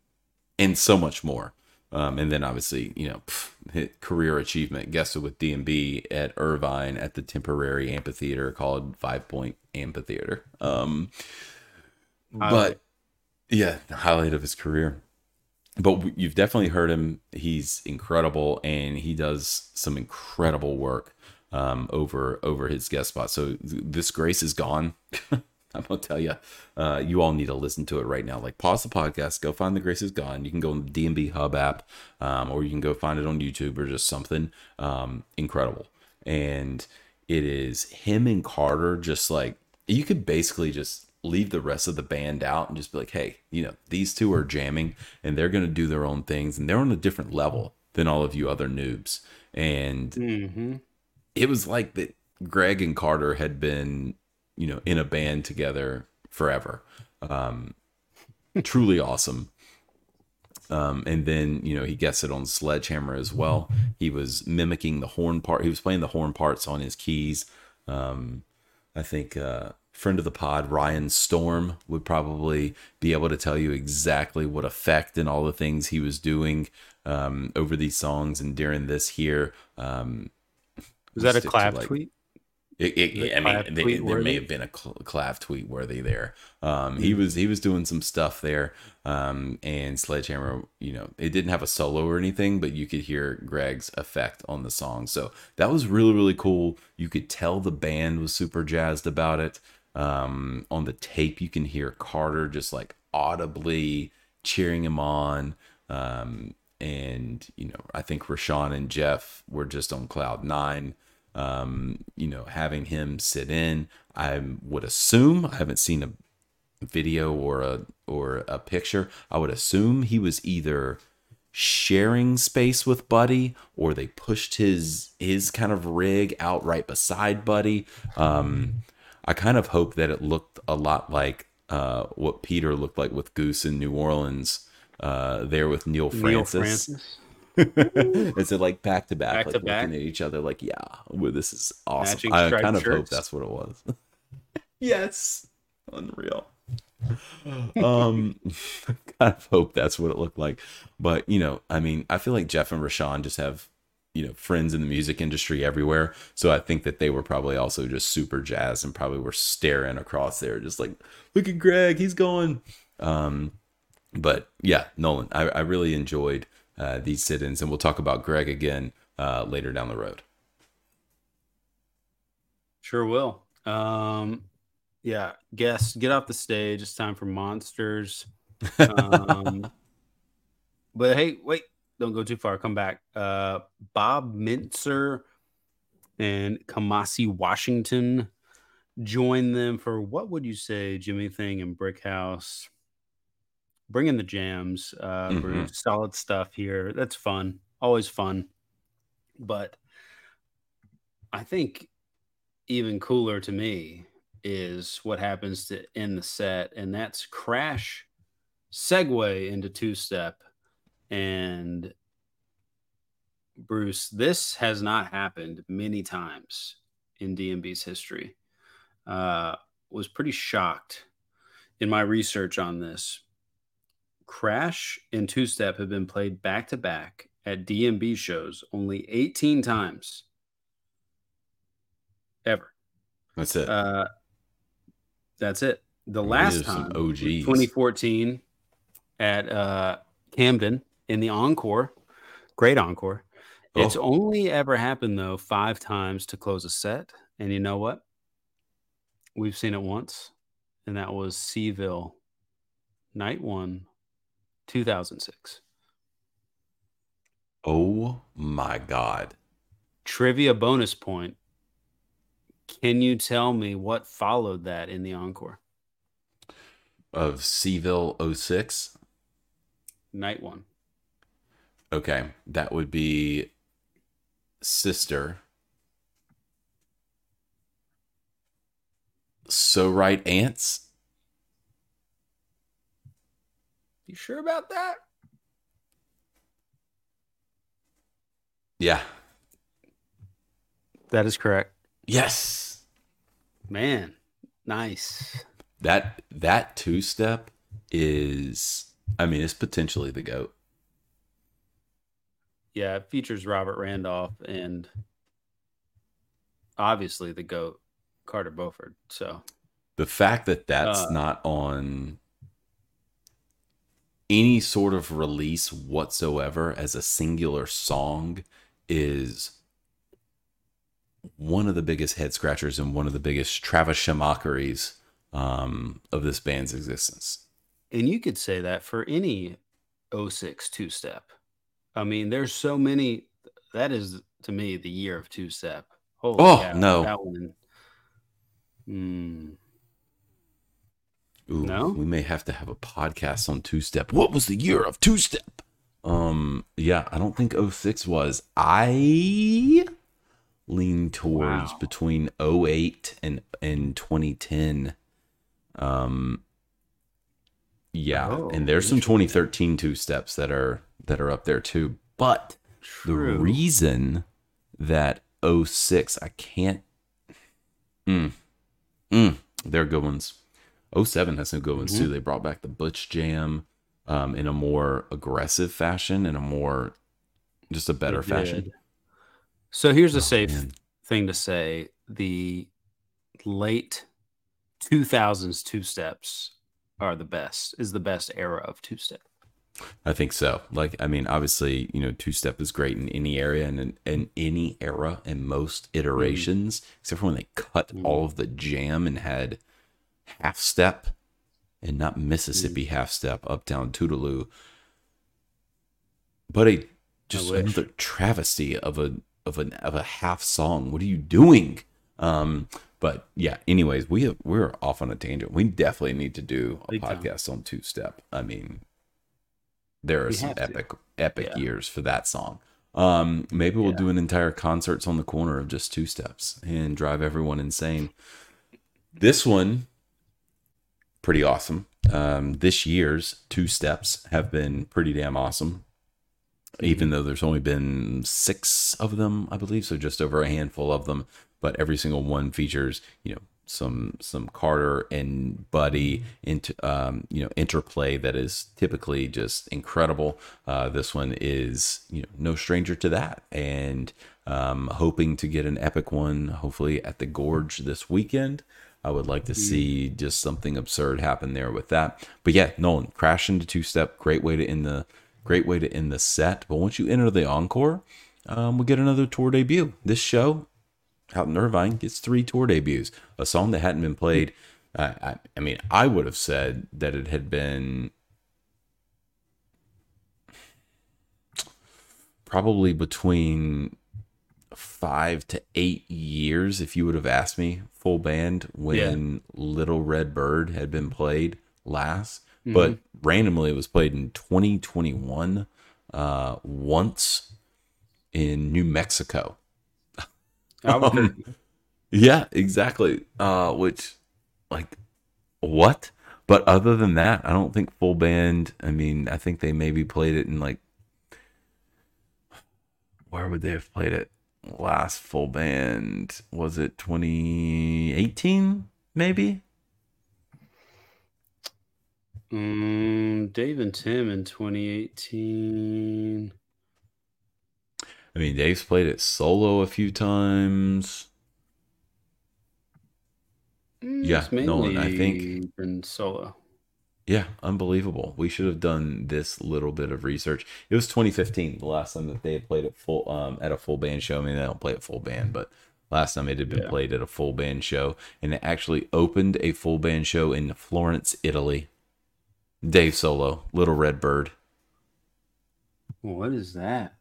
and so much more. Um, and then obviously, you know, pff, hit career achievement guested with DMB at Irvine at the temporary amphitheater called Five Point Amphitheater. Um, but yeah, the highlight of his career. But you've definitely heard him. He's incredible, and he does some incredible work um, over over his guest spot. So th- this grace is gone. I'm gonna tell you, uh, you all need to listen to it right now. Like pause the podcast, go find the grace is gone. You can go on the DMB Hub app, um, or you can go find it on YouTube or just something um, incredible. And it is him and Carter just like you could basically just leave the rest of the band out and just be like, hey, you know, these two are jamming and they're gonna do their own things and they're on a different level than all of you other noobs. And hmm it was like that Greg and Carter had been, you know, in a band together forever. Um, truly awesome. Um, and then, you know, he gets it on Sledgehammer as well. He was mimicking the horn part. He was playing the horn parts on his keys. Um, I think, uh, friend of the pod, Ryan Storm, would probably be able to tell you exactly what effect and all the things he was doing um, over these songs and during this here. Um, Was that a to, like- tweet? it, it, The I mean, they, there may have been a cl- Clav tweet worthy there. Um, He was he was doing some stuff there, um, and Sledgehammer. You know, it didn't have a solo or anything, but you could hear Greg's effect on the song. So that was really really cool. You could tell the band was super jazzed about it. Um, on the tape, you can hear Carter just like audibly cheering him on. Um, and you know, I think Rashawn and Jeff were just on cloud nine um, you know, having him sit in. I would assume I haven't seen a video or a or a picture. I would assume he was either sharing space with Buddy or they pushed his his kind of rig out right beside Buddy. Um, I kind of hope that it looked a lot like uh, what Peter looked like with Goose in New Orleans. Uh, there with Neal Neal Francis. Francis. Is it like back to back, Back like to looking back? at each other, like, yeah, well, this is awesome. Matching I kind of hope that's what it was. yes, unreal. um, kind of hope that's what it looked like, but you know, I mean, I feel like Jeff and Rashawn just have you know friends in the music industry everywhere, so I think that they were probably also just super jazzed and probably were staring across there, just like, look at Greg, he's going. Um, but yeah, Nolan, I, I really enjoyed uh, these sit-ins, and we'll talk about Greg again uh, later down the road. Sure will. Um, yeah, guests, get off the stage. It's time for monsters. Um, but hey, wait, don't go too far. Come back. Uh, Bob Mintzer and Kamasi Washington join them for what would you say, Jimi Thing and Brick House? Bringing the jams, uh, Mhm. Bruce. Solid stuff here. That's fun. Always fun. But I think even cooler to me is what happens to end the set, and that's crash segue into two step. And Bruce, this has not happened many times in DMB's history. Uh, was pretty shocked in my research on this. Crash and Two Step have been played back to back at DMB shows only 18 times ever. That's it. Uh, that's it. The last time, OGs. 2014, at uh, Camden in the encore, great encore. Oh. It's Oh. only ever happened though five times to close a set, and you know what? We've seen it once, and that was C'ville, night one, 2006. oh my God. Trivia bonus point. Can you tell me what followed that in the encore? Of C'ville 06. Night one. Okay, that would be sister. So right ants. You sure about that? Yeah. That is correct. Yes. Man, nice. That that two step is I mean it's potentially the goat. Yeah, it features Robert Randolph and obviously the GOAT, Carter Beauford. So The fact that that's Uh, not on any sort of release whatsoever as a singular song is one of the biggest head scratchers and one of the biggest Travis Schumacheries um, of this band's existence. and you could say that for any 06 two step. I mean, there's so many that is to me the year of two step. Holy Oh, cow, no. That one. Hmm. Ooh, No? we may have to have a podcast on two step. What was the year of two step? Um, yeah, I don't think 06 was. I lean towards Wow. between 08 and and 2010. Um, yeah, Oh, and there's some 2013 two steps that are that are up there too. But the reason that 06 I can't mm, mm, they're good ones. 07 has some good ones too. They brought back the Butch Jam um, in a more aggressive fashion, in a more just a better fashion. So here's a Oh, safe man. thing to say: the late 2000s two steps are the best. Is the best era of two step. I think so. Like, I mean, obviously, you know, two step is great in any area and in, in any era and most iterations, except for when they cut Mhm. all of the jam and had half step and not Mississippi half step up down Toodaloo. But a just another travesty of a of an of a half song. What are you doing? Um, but yeah, anyways, we have, we're off on a tangent. We definitely need to do a Big time. podcast on two step. I mean, there are We some have to. epic epic Yeah. years for that song. Um, maybe we'll Yeah. do an entire concerts on the corner of just two steps and drive everyone insane. This one, pretty awesome. Um, this year's two steps have been pretty damn awesome. Even though there's only been six of them, I believe, so just over a handful of them, but every single one features, you know, some some Carter and Buddy into um, you know interplay that is typically just incredible. Uh, this one is you know no stranger to that, and um, hoping to get an epic one, hopefully at the Gorge this weekend. I would like to see just something absurd happen there with that. But yeah, Nolan crash into two step, great way to end the great way to end the set. But once you enter the encore, um, we get another tour debut. This show out in Irvine gets three tour debuts. A song that hadn't been played. Uh, I, I mean, I would have said that it had been probably between five to eight years if you would have asked me full band when Little Red Bird had been played last. But randomly, it was played in 2021 uh, once in New Mexico. Albuquerque. Yeah, exactly. Uh, which, like, what? But other than that, I don't think full band. I mean, I think they maybe played it in like, where would they have played it? Last full band was it 2018? Maybe. Mm, Dave and Tim in 2018. I mean, Dave's played it solo a few times. Mm, Yeah, Nolan, I think- been solo. Yeah, unbelievable. We should have done this little bit of research. It was 2015, the last time that they had played it full um, at a full band show. I mean, they don't play it full band, but last time it had been Yeah. played at a full band show, and it actually opened a full band show in Florence, Italy. Dave Solo, Little Red Bird. What is that?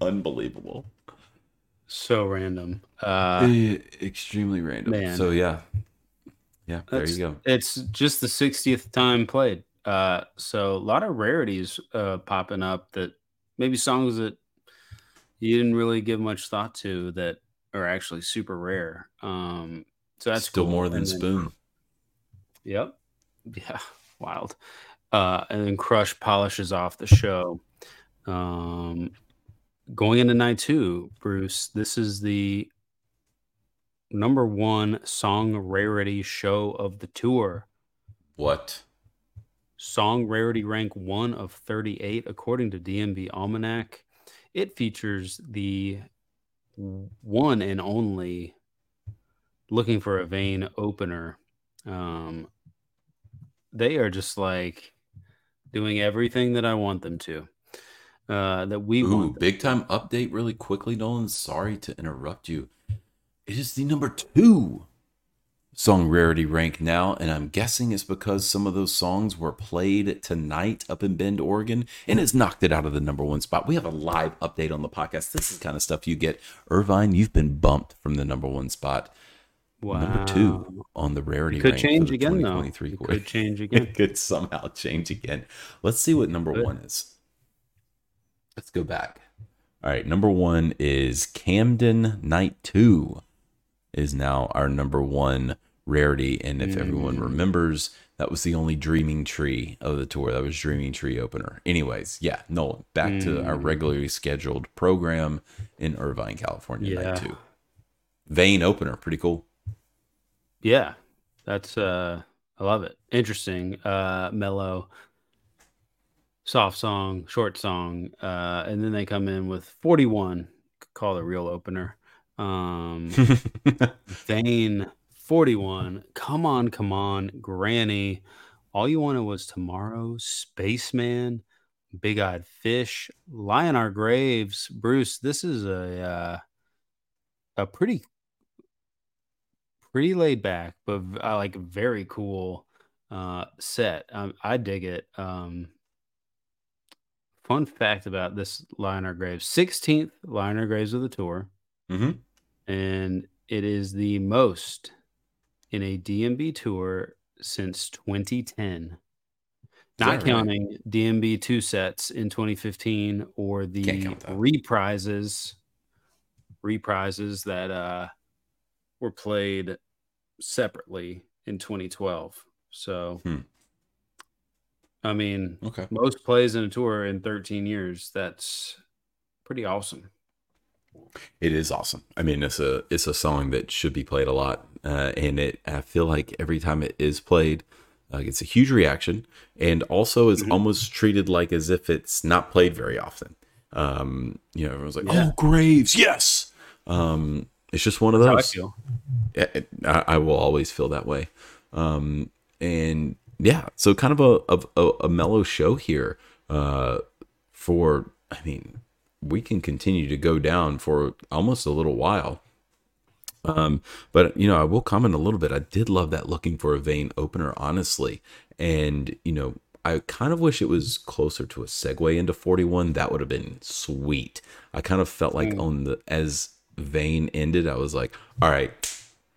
Unbelievable. So random. Uh, Eh, extremely random. man. So yeah, Yeah, there That's- you go. It's just the 60th time played. Uh, so a lot of rarities uh, popping up that maybe songs that you didn't really give much thought to that are actually super rare. Um, so that's Still cool. more than then- Spoon. Yep. Yeah. Wild. Uh, and then Crush polishes off the show. Um, going into night two, Bruce, this is the number one song rarity show of the tour. What? Song rarity rank one of 38, according to DMB Almanac. It features the one and only looking for a vein opener. Um, they are just like doing everything that I want them to. Uh, that we Ooh, want. big time update really quickly, Nolan. Sorry to interrupt you. It is the number two song rarity rank now, and I'm guessing it's because some of those songs were played tonight up in Bend, Oregon, and it's knocked it out of the number one spot. We have a live update on the podcast. This is the kind of stuff you get. Irvine, you've been bumped from the number one spot. Wow. Number two on the rarity Could change again, though. 2023 It could change again. It could somehow change again. Let's see what number one is. Let's go back. All right, number one is Camden Night Two is now our number one rarity, and if everyone Mm. remembers, that was the only Dreaming Tree of the tour. That was Dreaming Tree opener. Anyways, yeah, Nolan, back to our Mm. regularly scheduled program in Irvine, California. Yeah. Night Two, Vein opener, pretty cool. Yeah, that's uh, I love it. Interesting, uh, mellow, soft song, short song, uh, and then they come in with forty one. Call the real opener. Um, Vein forty one. Come on, come on, Granny. All you wanted was tomorrow, Spaceman, Big Eyed Fish, Lie in Our Graves. Bruce, this is a uh, a pretty pretty laid back, but I like very cool uh, set. Um, I dig it. Um, fun fact about this Lie in Our Graves: sixteenth Lie in Our Graves of the tour, hmm and it is the most in a DMB tour since 2010. that Not right? counting DMB two sets in 2015 or the Can't count that. reprises, reprises that uh, were played separately in 2012. So, Hmm. I mean, Okay. most plays in a tour in 13 years. That's pretty awesome. It is awesome. I mean, it's a it's a song that should be played a lot, uh, and it I feel like every time it is played, uh, it's a huge reaction, and also is Mhm. almost treated like as if it's not played very often. Um, you know, everyone's like, Yeah. "Oh, Graves, yes." Um, it's just one of I those. feel. I, I will always feel that way. Um, and yeah, so kind of a of a, a mellow show here. Uh, for I mean, we can continue to go down for almost a little while. Um, but you know, I will comment a little bit. I did love that looking for a vein opener, honestly, and you know, I kind of wish it was closer to a segue into 41. That would have been sweet. I kind of felt like Mm. on the as vein ended, I was like, all right,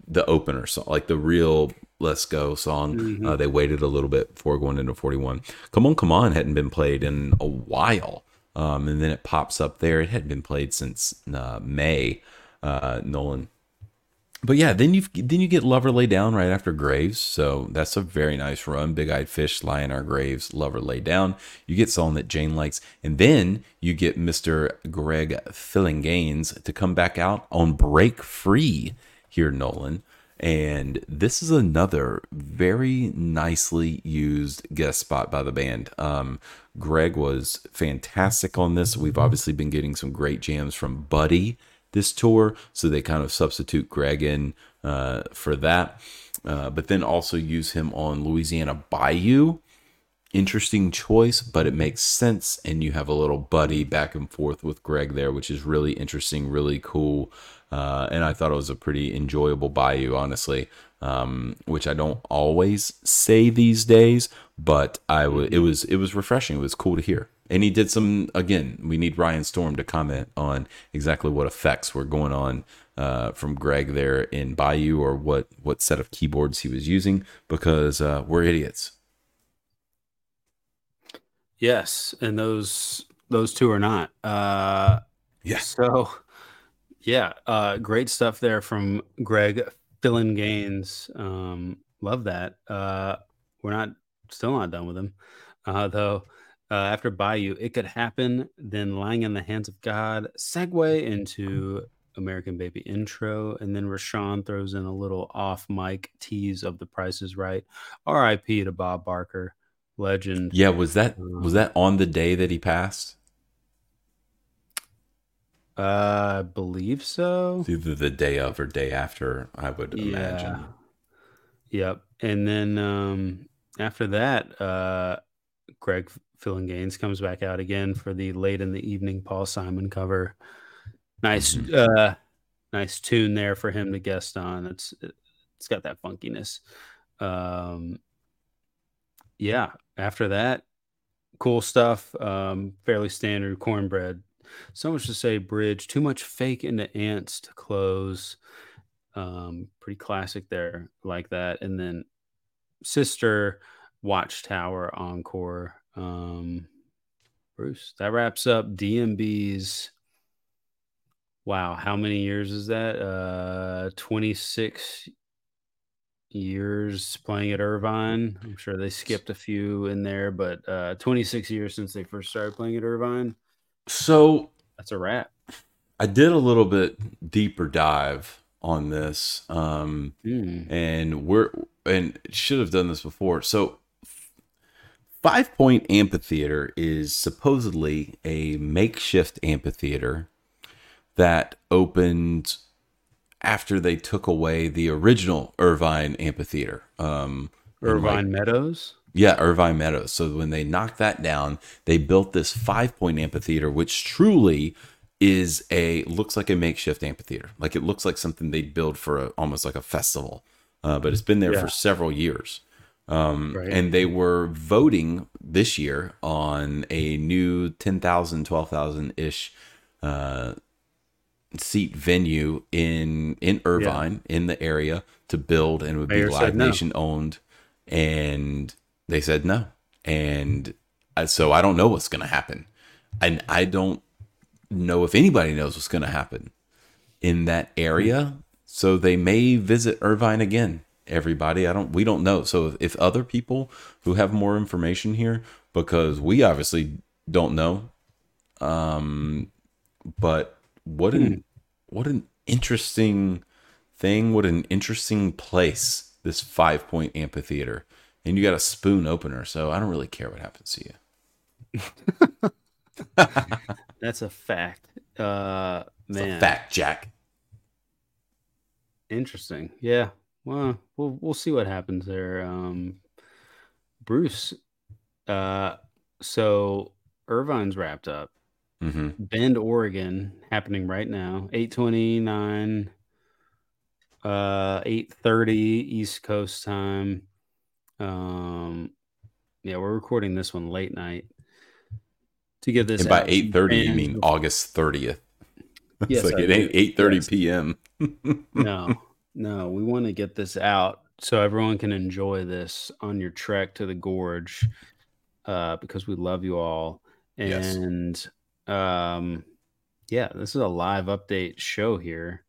the opener song, like the real "Let's Go" song. Mhm. Uh, they waited a little bit before going into 41. "Come On, Come On" hadn't been played in a while, um, and then it pops up there. It hadn't been played since uh, May. Uh, Nolan but yeah, then you then you get Lover Lay Down right after Graves, so that's a very nice run. Big Eyed Fish, Lie in Our Graves, Lover Lay Down. You get song that Jane likes, and then you get Mister Greg Filling Fillinganes to come back out on Break Free here, Nolan. And this is another very nicely used guest spot by the band. Um, Greg was fantastic on this. We've obviously been getting some great jams from Buddy this tour, so they kind of substitute Greg in uh, for that. Uh, but then also use him on Louisiana Bayou. Interesting choice, but it makes sense, and you have a little buddy back and forth with Greg there, which is really interesting, really cool. Uh, and I thought it was a pretty enjoyable Bayou, honestly, um, which I don't always say these days, but I w- it was it was refreshing. It was cool to hear. And he did some again. We need Ryan Storm to comment on exactly what effects were going on uh, from Greg there in Bayou or what what set of keyboards he was using because uh, we're idiots. Yes, and those those two are not. Uh, Yeah. So, yeah, uh, great stuff there from Greg Fillinganes. Um, love that. Uh, we're not still not done with him, uh, though. Uh, after Bayou, it could happen. Then lying in the hands of God. Segue into American Baby intro, and then Rashawn throws in a little off mic tease of the Price is Right. R.I.P. to Bob Barker, legend. Yeah, was that was that on the day that he passed? Uh, I believe so. It's either the day of or day after, I would imagine. Yep. And then um after that, uh Greg Gaines comes back out again for the late in the evening Paul Simon cover. Nice Mhm. uh nice tune there for him to guest on. It's it's got that funkiness. Um yeah, after that, cool stuff. Um fairly standard cornbread. So much to say bridge, too much fake into ants to close. Um pretty classic there like that. And then sister watchtower encore. Um Bruce, that wraps up DMB's Wow, how many years is that? Uh 26 years playing at Irvine. I'm sure they skipped a few in there, but uh 26 years since they first started playing at Irvine. So That's a wrap. I did a little bit deeper dive on this. Um Hmm. and we're and should have done this before. So Five Point Amphitheater is supposedly a makeshift amphitheater that opened after they took away the original Irvine Amphitheater. Um, in, like, Irvine Meadows. Yeah, Irvine Meadows. So when they knocked that down, they built this five point amphitheater, which truly is a looks like a makeshift amphitheater. Like it looks like something they'd build for a, almost like a festival. Uh, but it's been there Yeah. for several years. Um, Right. And they were voting this year on a new 10,000, 12,000 ish uh, seat venue in in Irvine in the area to build and would be Mayor said Live no. Nation owned and they said no. And so I don't know what's going to happen. And I don't know if anybody knows what's going to happen in that area. So they may visit Irvine again everybody. I don't we don't know. So if, if other people who have more information here because we obviously don't know um but what an what an interesting thing what an interesting place this five point amphitheater and you got a spoon opener so i don't really care what happens to you That's a fact. Uh it's man. a fact jack Interesting. Yeah. Well, we'll we'll see what happens there. Um Bruce, uh so Irvine's wrapped up. hmm Bend, Oregon, happening right now. 829 uh 830 East Coast time. Um yeah, we're recording this one late night. To get this and by out, 8.30 you mean august 30th it's Yes, like it ain't 8.30 Yes. p.m no, no, we want to get this out so everyone can enjoy this on your trek to the gorge, uh, because we love you all. Yes. And um, yeah, this is a live update show here,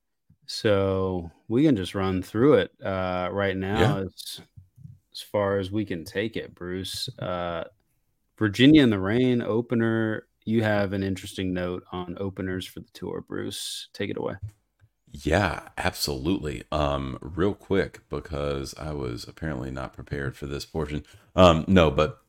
so we can just run through it uh, right now Yeah. as as far as we can take it. Bruce, uh, Virginia in the Rain opener. You have an interesting note on openers for the tour, Bruce. Take it away. Yeah, absolutely. Um, real quick because I was apparently not prepared for this portion. Um, no, but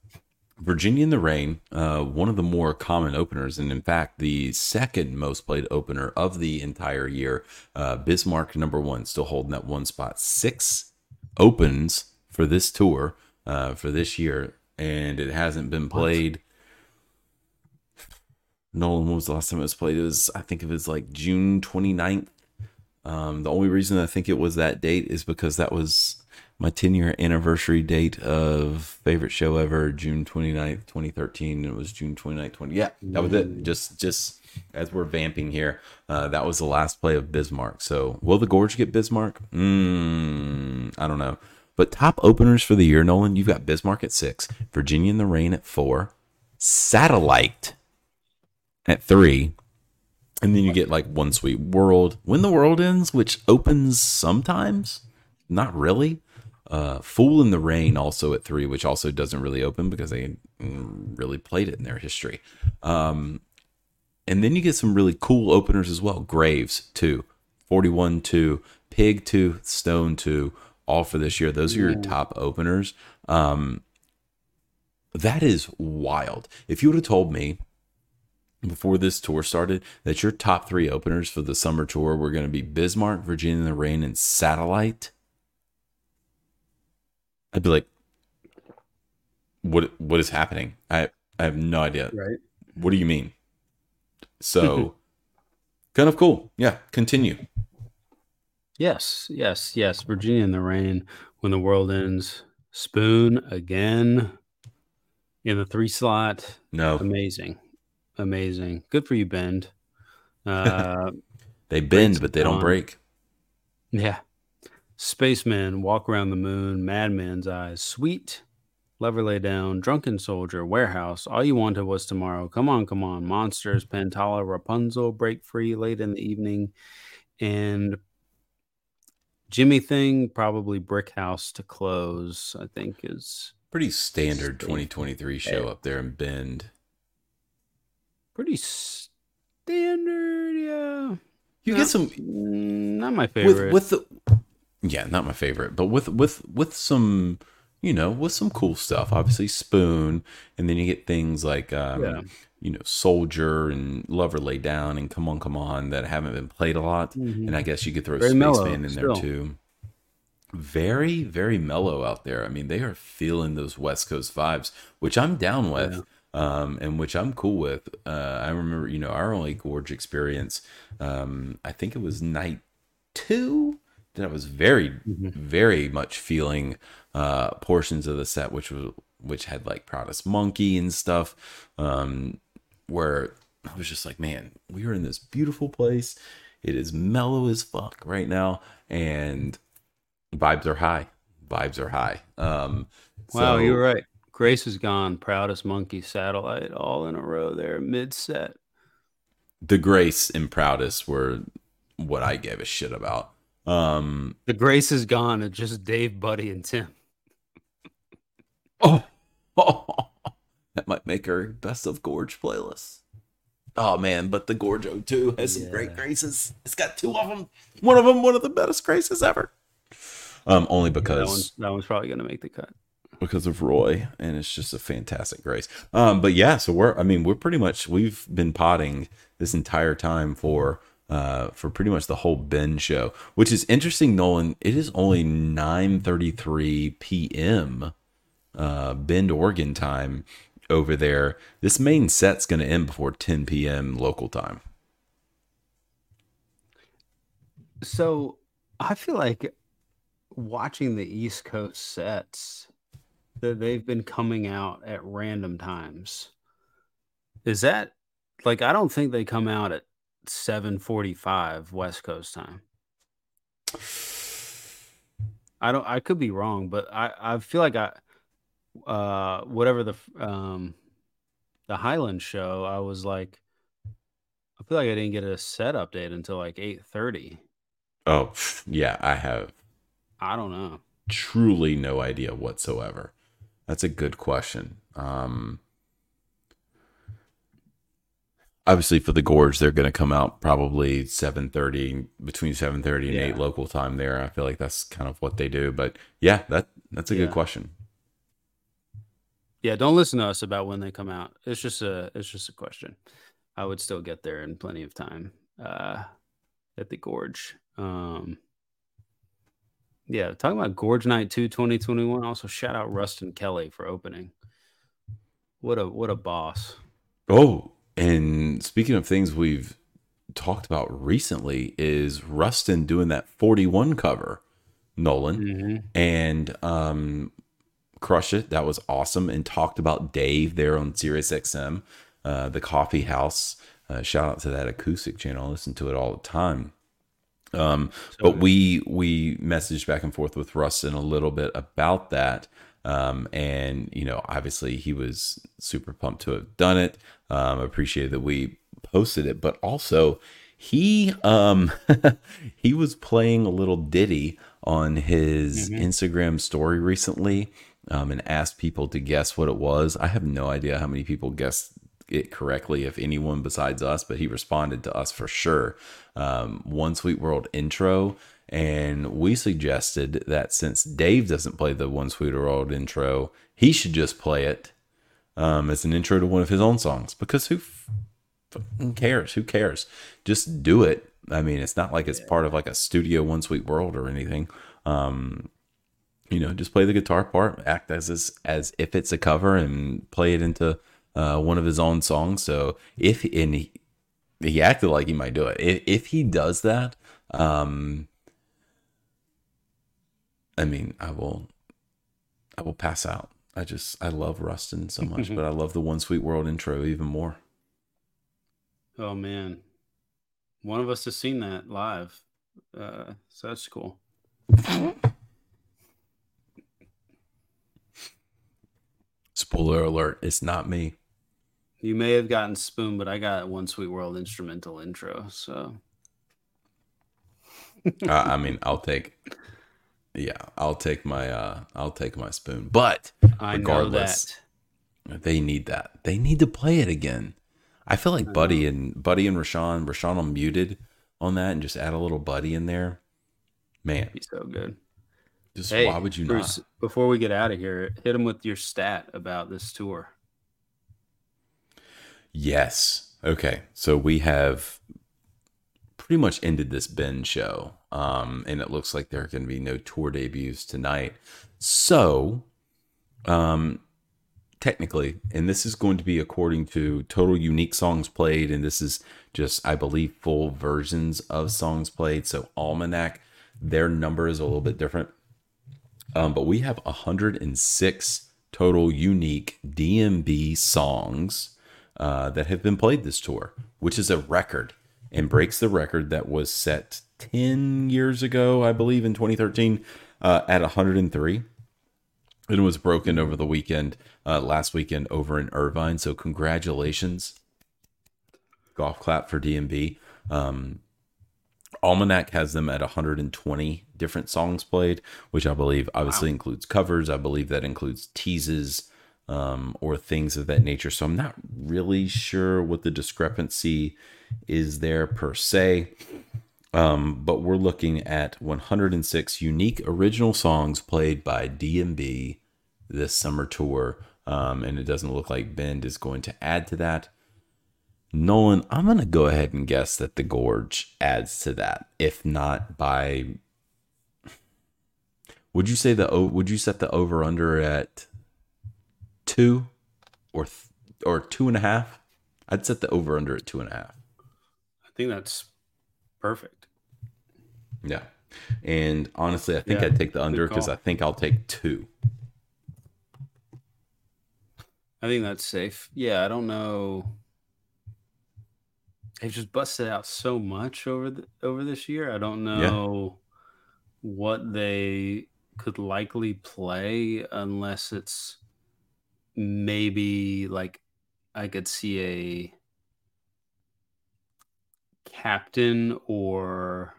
Virginia in the Rain, uh, one of the more common openers, and in fact, the second most played opener of the entire year. Uh, Bismarck number one, still holding that one spot. Six opens for this tour uh, for this year, and it hasn't been played. Nolan, when was the last time it was played? It was, I think it was like June 29th. Um, the only reason I think it was that date is because that was my 10 year anniversary date of favorite show ever, June 29th, 2013. It was June 29th, 20. Yeah, that was it. Just, just as we're vamping here, uh, that was the last play of Bismarck. So will the Gorge get Bismarck? Mm, I don't know. But top openers for the year, Nolan, you've got Bismarck at six, Virginia in the Rain at four, Satellite at three, and then you get like One Sweet World, When the World Ends, which opens sometimes, not really. Uh, Fool in the Rain also at three, which also doesn't really open because they mm, really played it in their history. Um, and then you get some really cool openers as well. Graves two, 41 2, Pig 2, Stone 2, all for this year. Those are your top openers. Um, that is wild. If you would have told me before this tour started that your top three openers for the summer tour were going to be Bismarck, Virginia in the Rain, and Satellite, I'd be like, "What? What is happening? I I have no idea. Right. What do you mean?" So, kind of cool. Yeah, continue. Yes, yes, yes. Virginia in the rain when the world ends. Spoon again in the three slot. No, Amazing, amazing. Good for you, Bend. Uh, they bend, but they don't break. yeah. Spaceman, walk around the moon. Madman's eyes. Sweet. Lover lay down. Drunken soldier. Warehouse. All you wanted was tomorrow. Come on, come on. Monsters. Pantala. Rapunzel. Break free late in the evening. And Jimi thing. Probably Brick House to close. I think is Pretty standard Stay- 2023 show up there in Bend. pretty standard. Yeah. You No, get some mm, not my favorite. with with the yeah, not my favorite, but with with with some you know with some cool stuff. Obviously, Spoon, and then you get things like um, Yeah. you know Soldier and Lover Lay Down and Come On Come On that haven't been played a lot. And I guess you could throw Mm-hmm. Very Spaceman in there too. Very very mellow out there. I mean, they are feeling those West Coast vibes, which I'm down with. Um, and which I'm cool with. Uh, I remember, you know, our only gorge experience. Um, I think it was night two that I was very, very much feeling uh, portions of the set, which was which had like Proudest Monkey and stuff, um, where I was just like, man, we are in this beautiful place. It is mellow as fuck right now, and vibes are high. Vibes are high. Um, Wow, so- you're right. Grace is gone. Proudest monkey satellite all in a row there mid set. The Grace and Proudest were what I gave a shit about. Um, The Grace is gone. It's just Dave, Buddy, and Tim. Oh, oh, that might make our best of Gorge playlist. Oh man, but the Gorge O2 has some great graces. It's got two of them. One of them, one of the best graces ever. Um, only That because one's that one's probably gonna make the cut. because of Roi, and it's just a fantastic grace. Um, but yeah, so we're I mean we're pretty much we've been potting this entire time for uh for pretty much the whole Bend show, which is interesting, Nolan. It is only nine thirty three p.m. uh Bend, Oregon time over there. This main set's gonna end before ten p.m. local time. So I feel like watching the East Coast sets that they've been coming out at random times. Is that like I don't think they come out at 7:45 West Coast time. I don't I could be wrong, but I I feel like I uh whatever the um the Highland show, I was like I feel like I didn't get a set update until like 8:30. Oh yeah, I have I don't know. truly no idea whatsoever. That's a good question. Um, obviously, for the gorge, they're going to come out probably seven thirty, between seven thirty and Yeah. eight local time. There, I feel like that's kind of what they do. But yeah, that that's a Yeah. good question. Yeah, don't listen to us about when they come out. It's just a it's just a question. I would still get there in plenty of time uh, at the Gorge. Um, yeah, talking about Gorge Night 2 2021. Also, shout out Ruston Kelly for opening. What a what a boss. Oh, and speaking of things we've talked about recently, is Ruston doing that forty one cover? Nolan, Mhm. and um, Crush It. That was awesome. And talked about Dave there on Sirius XM, uh, the coffee house. Uh, shout out to that acoustic channel. I listen to it all the time. Um, but we we messaged back and forth with Ruston a little bit about that. Um, and you know, obviously he was super pumped to have done it. Um, appreciated that we posted it, but also he um he was playing a little ditty on his Instagram story recently um, and asked people to guess what it was. I have no idea how many people guessed it correctly, if anyone besides us, but he responded to us for sure. Um, One Sweet World intro. And we suggested that since Dave doesn't play the One Sweet World intro, he should just play it um, as an intro to one of his own songs. Because who fucking cares? Who cares? Just do it. I mean, it's not like it's part of like a studio One Sweet World or anything. Um, you know, just play the guitar part, act as as, as if it's a cover, and play it into uh, one of his own songs. So if and he, he acted like he might do it. If, if he does that, um, I mean, I will, I will pass out. I just I love Ruston so much, but I love the One Sweet World intro even more. Oh man, one of us has seen that live, uh, so that's cool. Spoiler alert: It's not me. You may have gotten Spoon, but I got One Sweet World instrumental intro. So uh, I mean, I'll take. Yeah, I'll take my uh I'll take my spoon. But I Regardless. know that. they need that. They need to play it again. I feel like Buddy and Buddy and Rashawn, Rashawn muted on that and just add a little Buddy in there. Man, That'd be so good. Just Hey, why would you Bruce, not? before we get out of here, hit him with your stat about this tour. Yes. Okay. So we have pretty much ended this Bend show. Um, and it looks like there are going to be no tour debuts tonight. So, um, technically, and this is going to be according to total unique songs played, and this is just, I believe, full versions of songs played. So, Almanac, their number is a little bit different. Um, but we have 106 total unique DMB songs uh, that have been played this tour, which is a record and breaks the record that was set 10 years ago, I believe, in 2013 uh, at 103. It was broken over the weekend, uh, last weekend over in Irvine. So, congratulations. Golf clap for DMB. Um, Almanac has them at 120 different songs played, which I believe obviously includes covers. I believe that includes teases um, or things of that nature. So I'm not really sure what the discrepancy is there per se. Um, but we're looking at 106 unique original songs played by DMB this summer tour. Um, and it doesn't look like Bend is going to add to that. Nolan, I'm going to go ahead and guess that the Gorge adds to that. If not by. Would you say the o- would you set the over under at two or th- or two and a half? I'd set the over under at two and a half. I think that's perfect. Yeah. And honestly, I think Yeah, I'd take the under because. I think I'll take two. I think that's safe. Yeah, I don't know. They've just busted out so much over the, over this year. I don't know what they could likely play unless it's maybe like I could see a captain or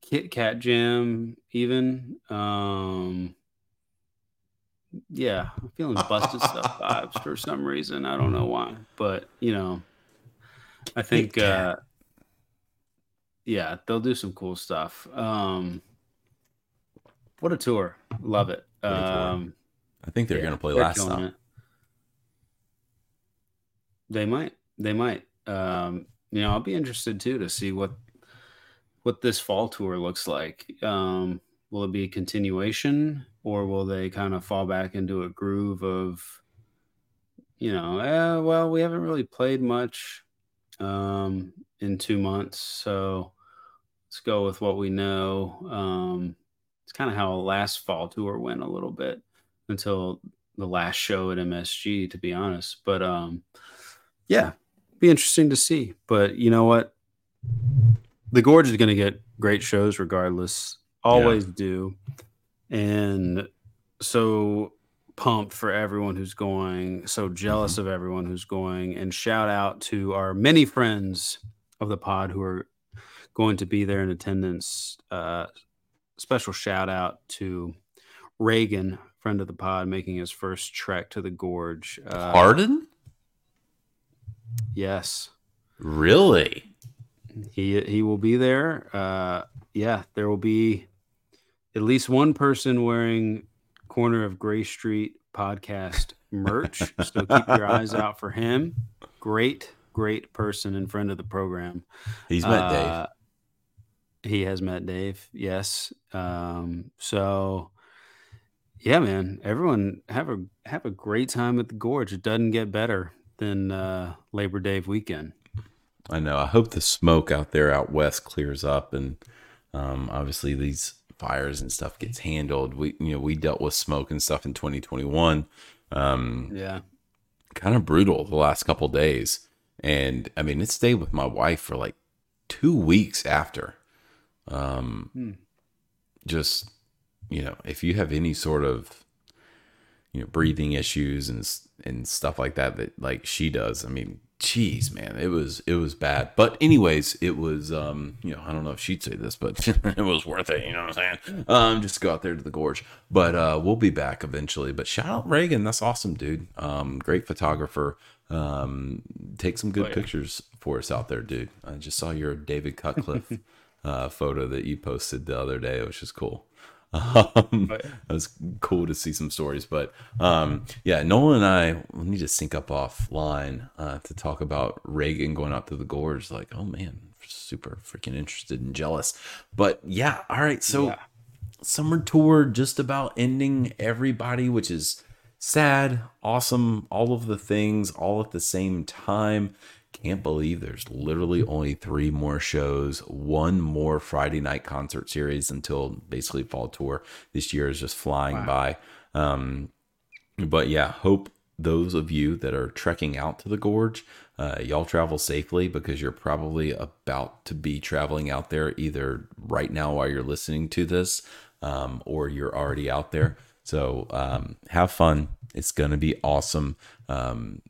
Kit Kat Jam even. Um yeah, I'm feeling busted stuff vibes for some reason. I don't know why, but you know, I think uh yeah, they'll do some cool stuff. Um what a tour. Love it. What a tour. Um I think they're yeah, going to play last time. They might. They might. Um, you know, I'll be interested too to see what what this fall tour looks like. Um, will it be a continuation, or will they kind of fall back into a groove of, you know, eh, well, we haven't really played much um, in two months, so let's go with what we know. Um, It's kind of how last fall tour went a little bit until the last show at MSG, to be honest. But um, yeah, be interesting to see. But you know what? The Gorge is going to get great shows regardless. Always do. And so pumped for everyone who's going, so jealous of everyone who's going, and shout out to our many friends of the pod who are going to be there in attendance. Uh, special shout out to Reagan, friend of the pod, making his first trek to the gorge. Uh, Pardon? Yes, Really? he he will be there. Uh, yeah, there will be at least one person wearing corner of Grey Street podcast merch. so keep your eyes out for him. Great, great person and friend of the program. He's met Dave. Uh, He has met Dave. Yes. Um, so yeah, man. Everyone have a have a great time at the gorge. It doesn't get better than uh, Labor Day weekend. I know. I hope the smoke out there out west clears up, and um, obviously these fires and stuff gets handled. We, you know, we dealt with smoke and stuff in 2021. Um, Yeah. kind of brutal the last couple days, and I mean, it stayed with my wife for like two weeks after. Um, Hmm. just you know, if you have any sort of you know breathing issues and and stuff like that that like she does, I mean, geez, man, it was it was bad. But anyways, it was um, you know, I don't know if she'd say this, but it was worth it. You know what I'm saying? Um, just go out there to the gorge. But uh, we'll be back eventually. But shout out Reagan, that's awesome, dude. Um, great photographer. Um, take some good Oh, yeah. pictures for us out there, dude. I just saw your David Cutcliffe uh, photo that you posted the other day, which is cool. Um, yeah. it was cool to see some stories, but um, yeah, Nolan and I we need to sync up offline uh, to talk about Reagan going out to the gorge. Like, oh man, super freaking interested and jealous. But yeah, all right, so Yeah. summer tour just about ending everybody which is sad awesome all of the things all at the same time can't believe there's literally only three more shows one more friday night concert series until basically fall tour. This year is just flying by. Um but yeah hope those of you that are trekking out to the gorge uh, y'all travel safely because you're probably about to be traveling out there either right now while you're listening to this um, or you're already out there. So um, have fun. It's gonna be awesome. Um,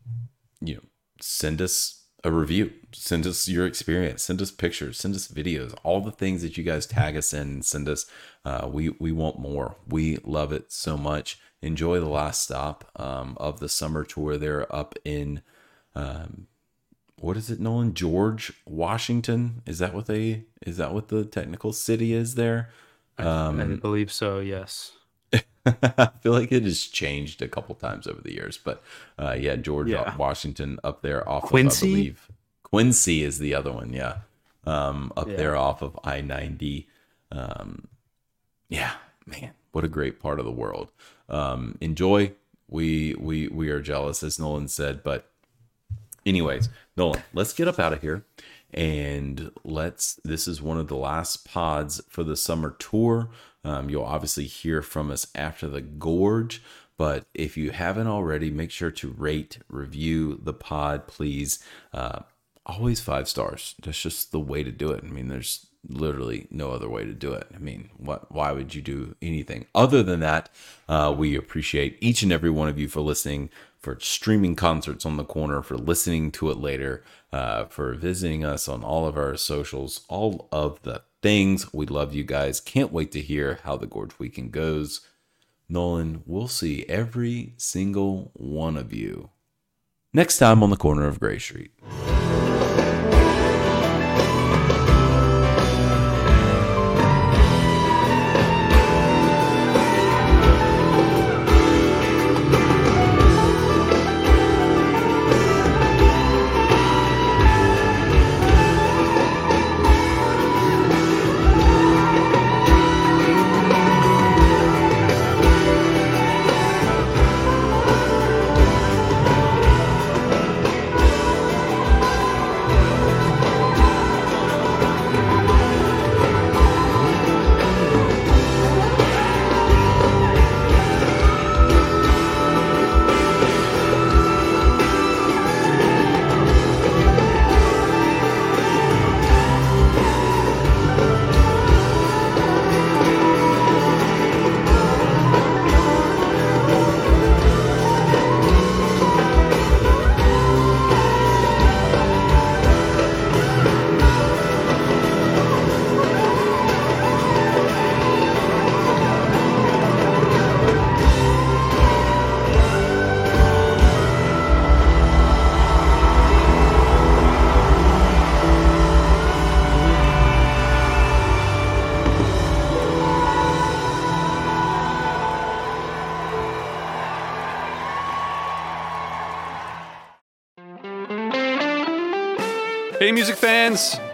you know send us a review. Send us your experience. Send us pictures. Send us videos. All the things that you guys tag us in send us uh, we we want more. We love it so much. Enjoy the last stop um, of the summer tour there up in um, what is it nolan? George washington? Is that what they is that what the technical city is there? I um, believe so. Yes. I feel like it has changed a couple times over the years, but uh, yeah, George Yeah. Washington up there off Quincy? of I believe Quincy is the other one, yeah, um, up Yeah. there off of I ninety. Um, yeah, man, what a great part of the world. Um, enjoy. We we we are jealous, as Nolan said, but anyways, Nolan, let's get up out of here and let's. This is one of the last pods for the summer tour. Um, you'll obviously hear from us after the gorge, but if you haven't already, make sure to rate, review the pod, please. Uh, always five stars. That's just the way to do it. I mean, there's literally no other way to do it. I mean, what? Why would you do anything other than that? Uh, we appreciate each and every one of you for listening, for streaming concerts on the corner, for listening to it later, uh, for visiting us on all of our socials, all of the things. We love you guys. Can't wait to hear how the Gorge Weekend goes. Nolan, we'll see every single one of you next time on the corner of Grey Street.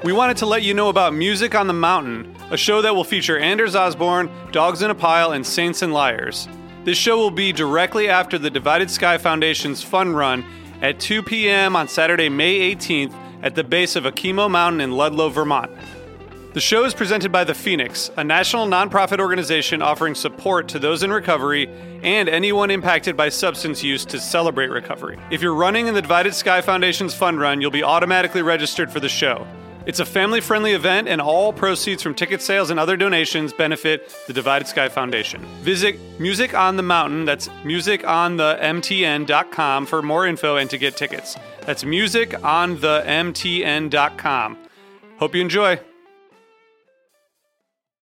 We wanted to let you know about Music on the Mountain, a show that will feature Anders Osborne, Dogs in a Pile, and Saints and Liars. This show will be directly after the Divided Sky Foundation's Fun Run at 2 p.m. on Saturday, May 18th at the base of Okemo Mountain in Ludlow, Vermont. The show is presented by The Phoenix, a national nonprofit organization offering support to those in recovery and anyone impacted by substance use to celebrate recovery. If you're running in the Divided Sky Foundation's fund run, you'll be automatically registered for the show. It's a family friendly event, and all proceeds from ticket sales and other donations benefit the Divided Sky Foundation. Visit Music on the Mountain, that's musiconthemtn.com for more info and to get tickets. That's musiconthemtn.com. Hope you enjoy.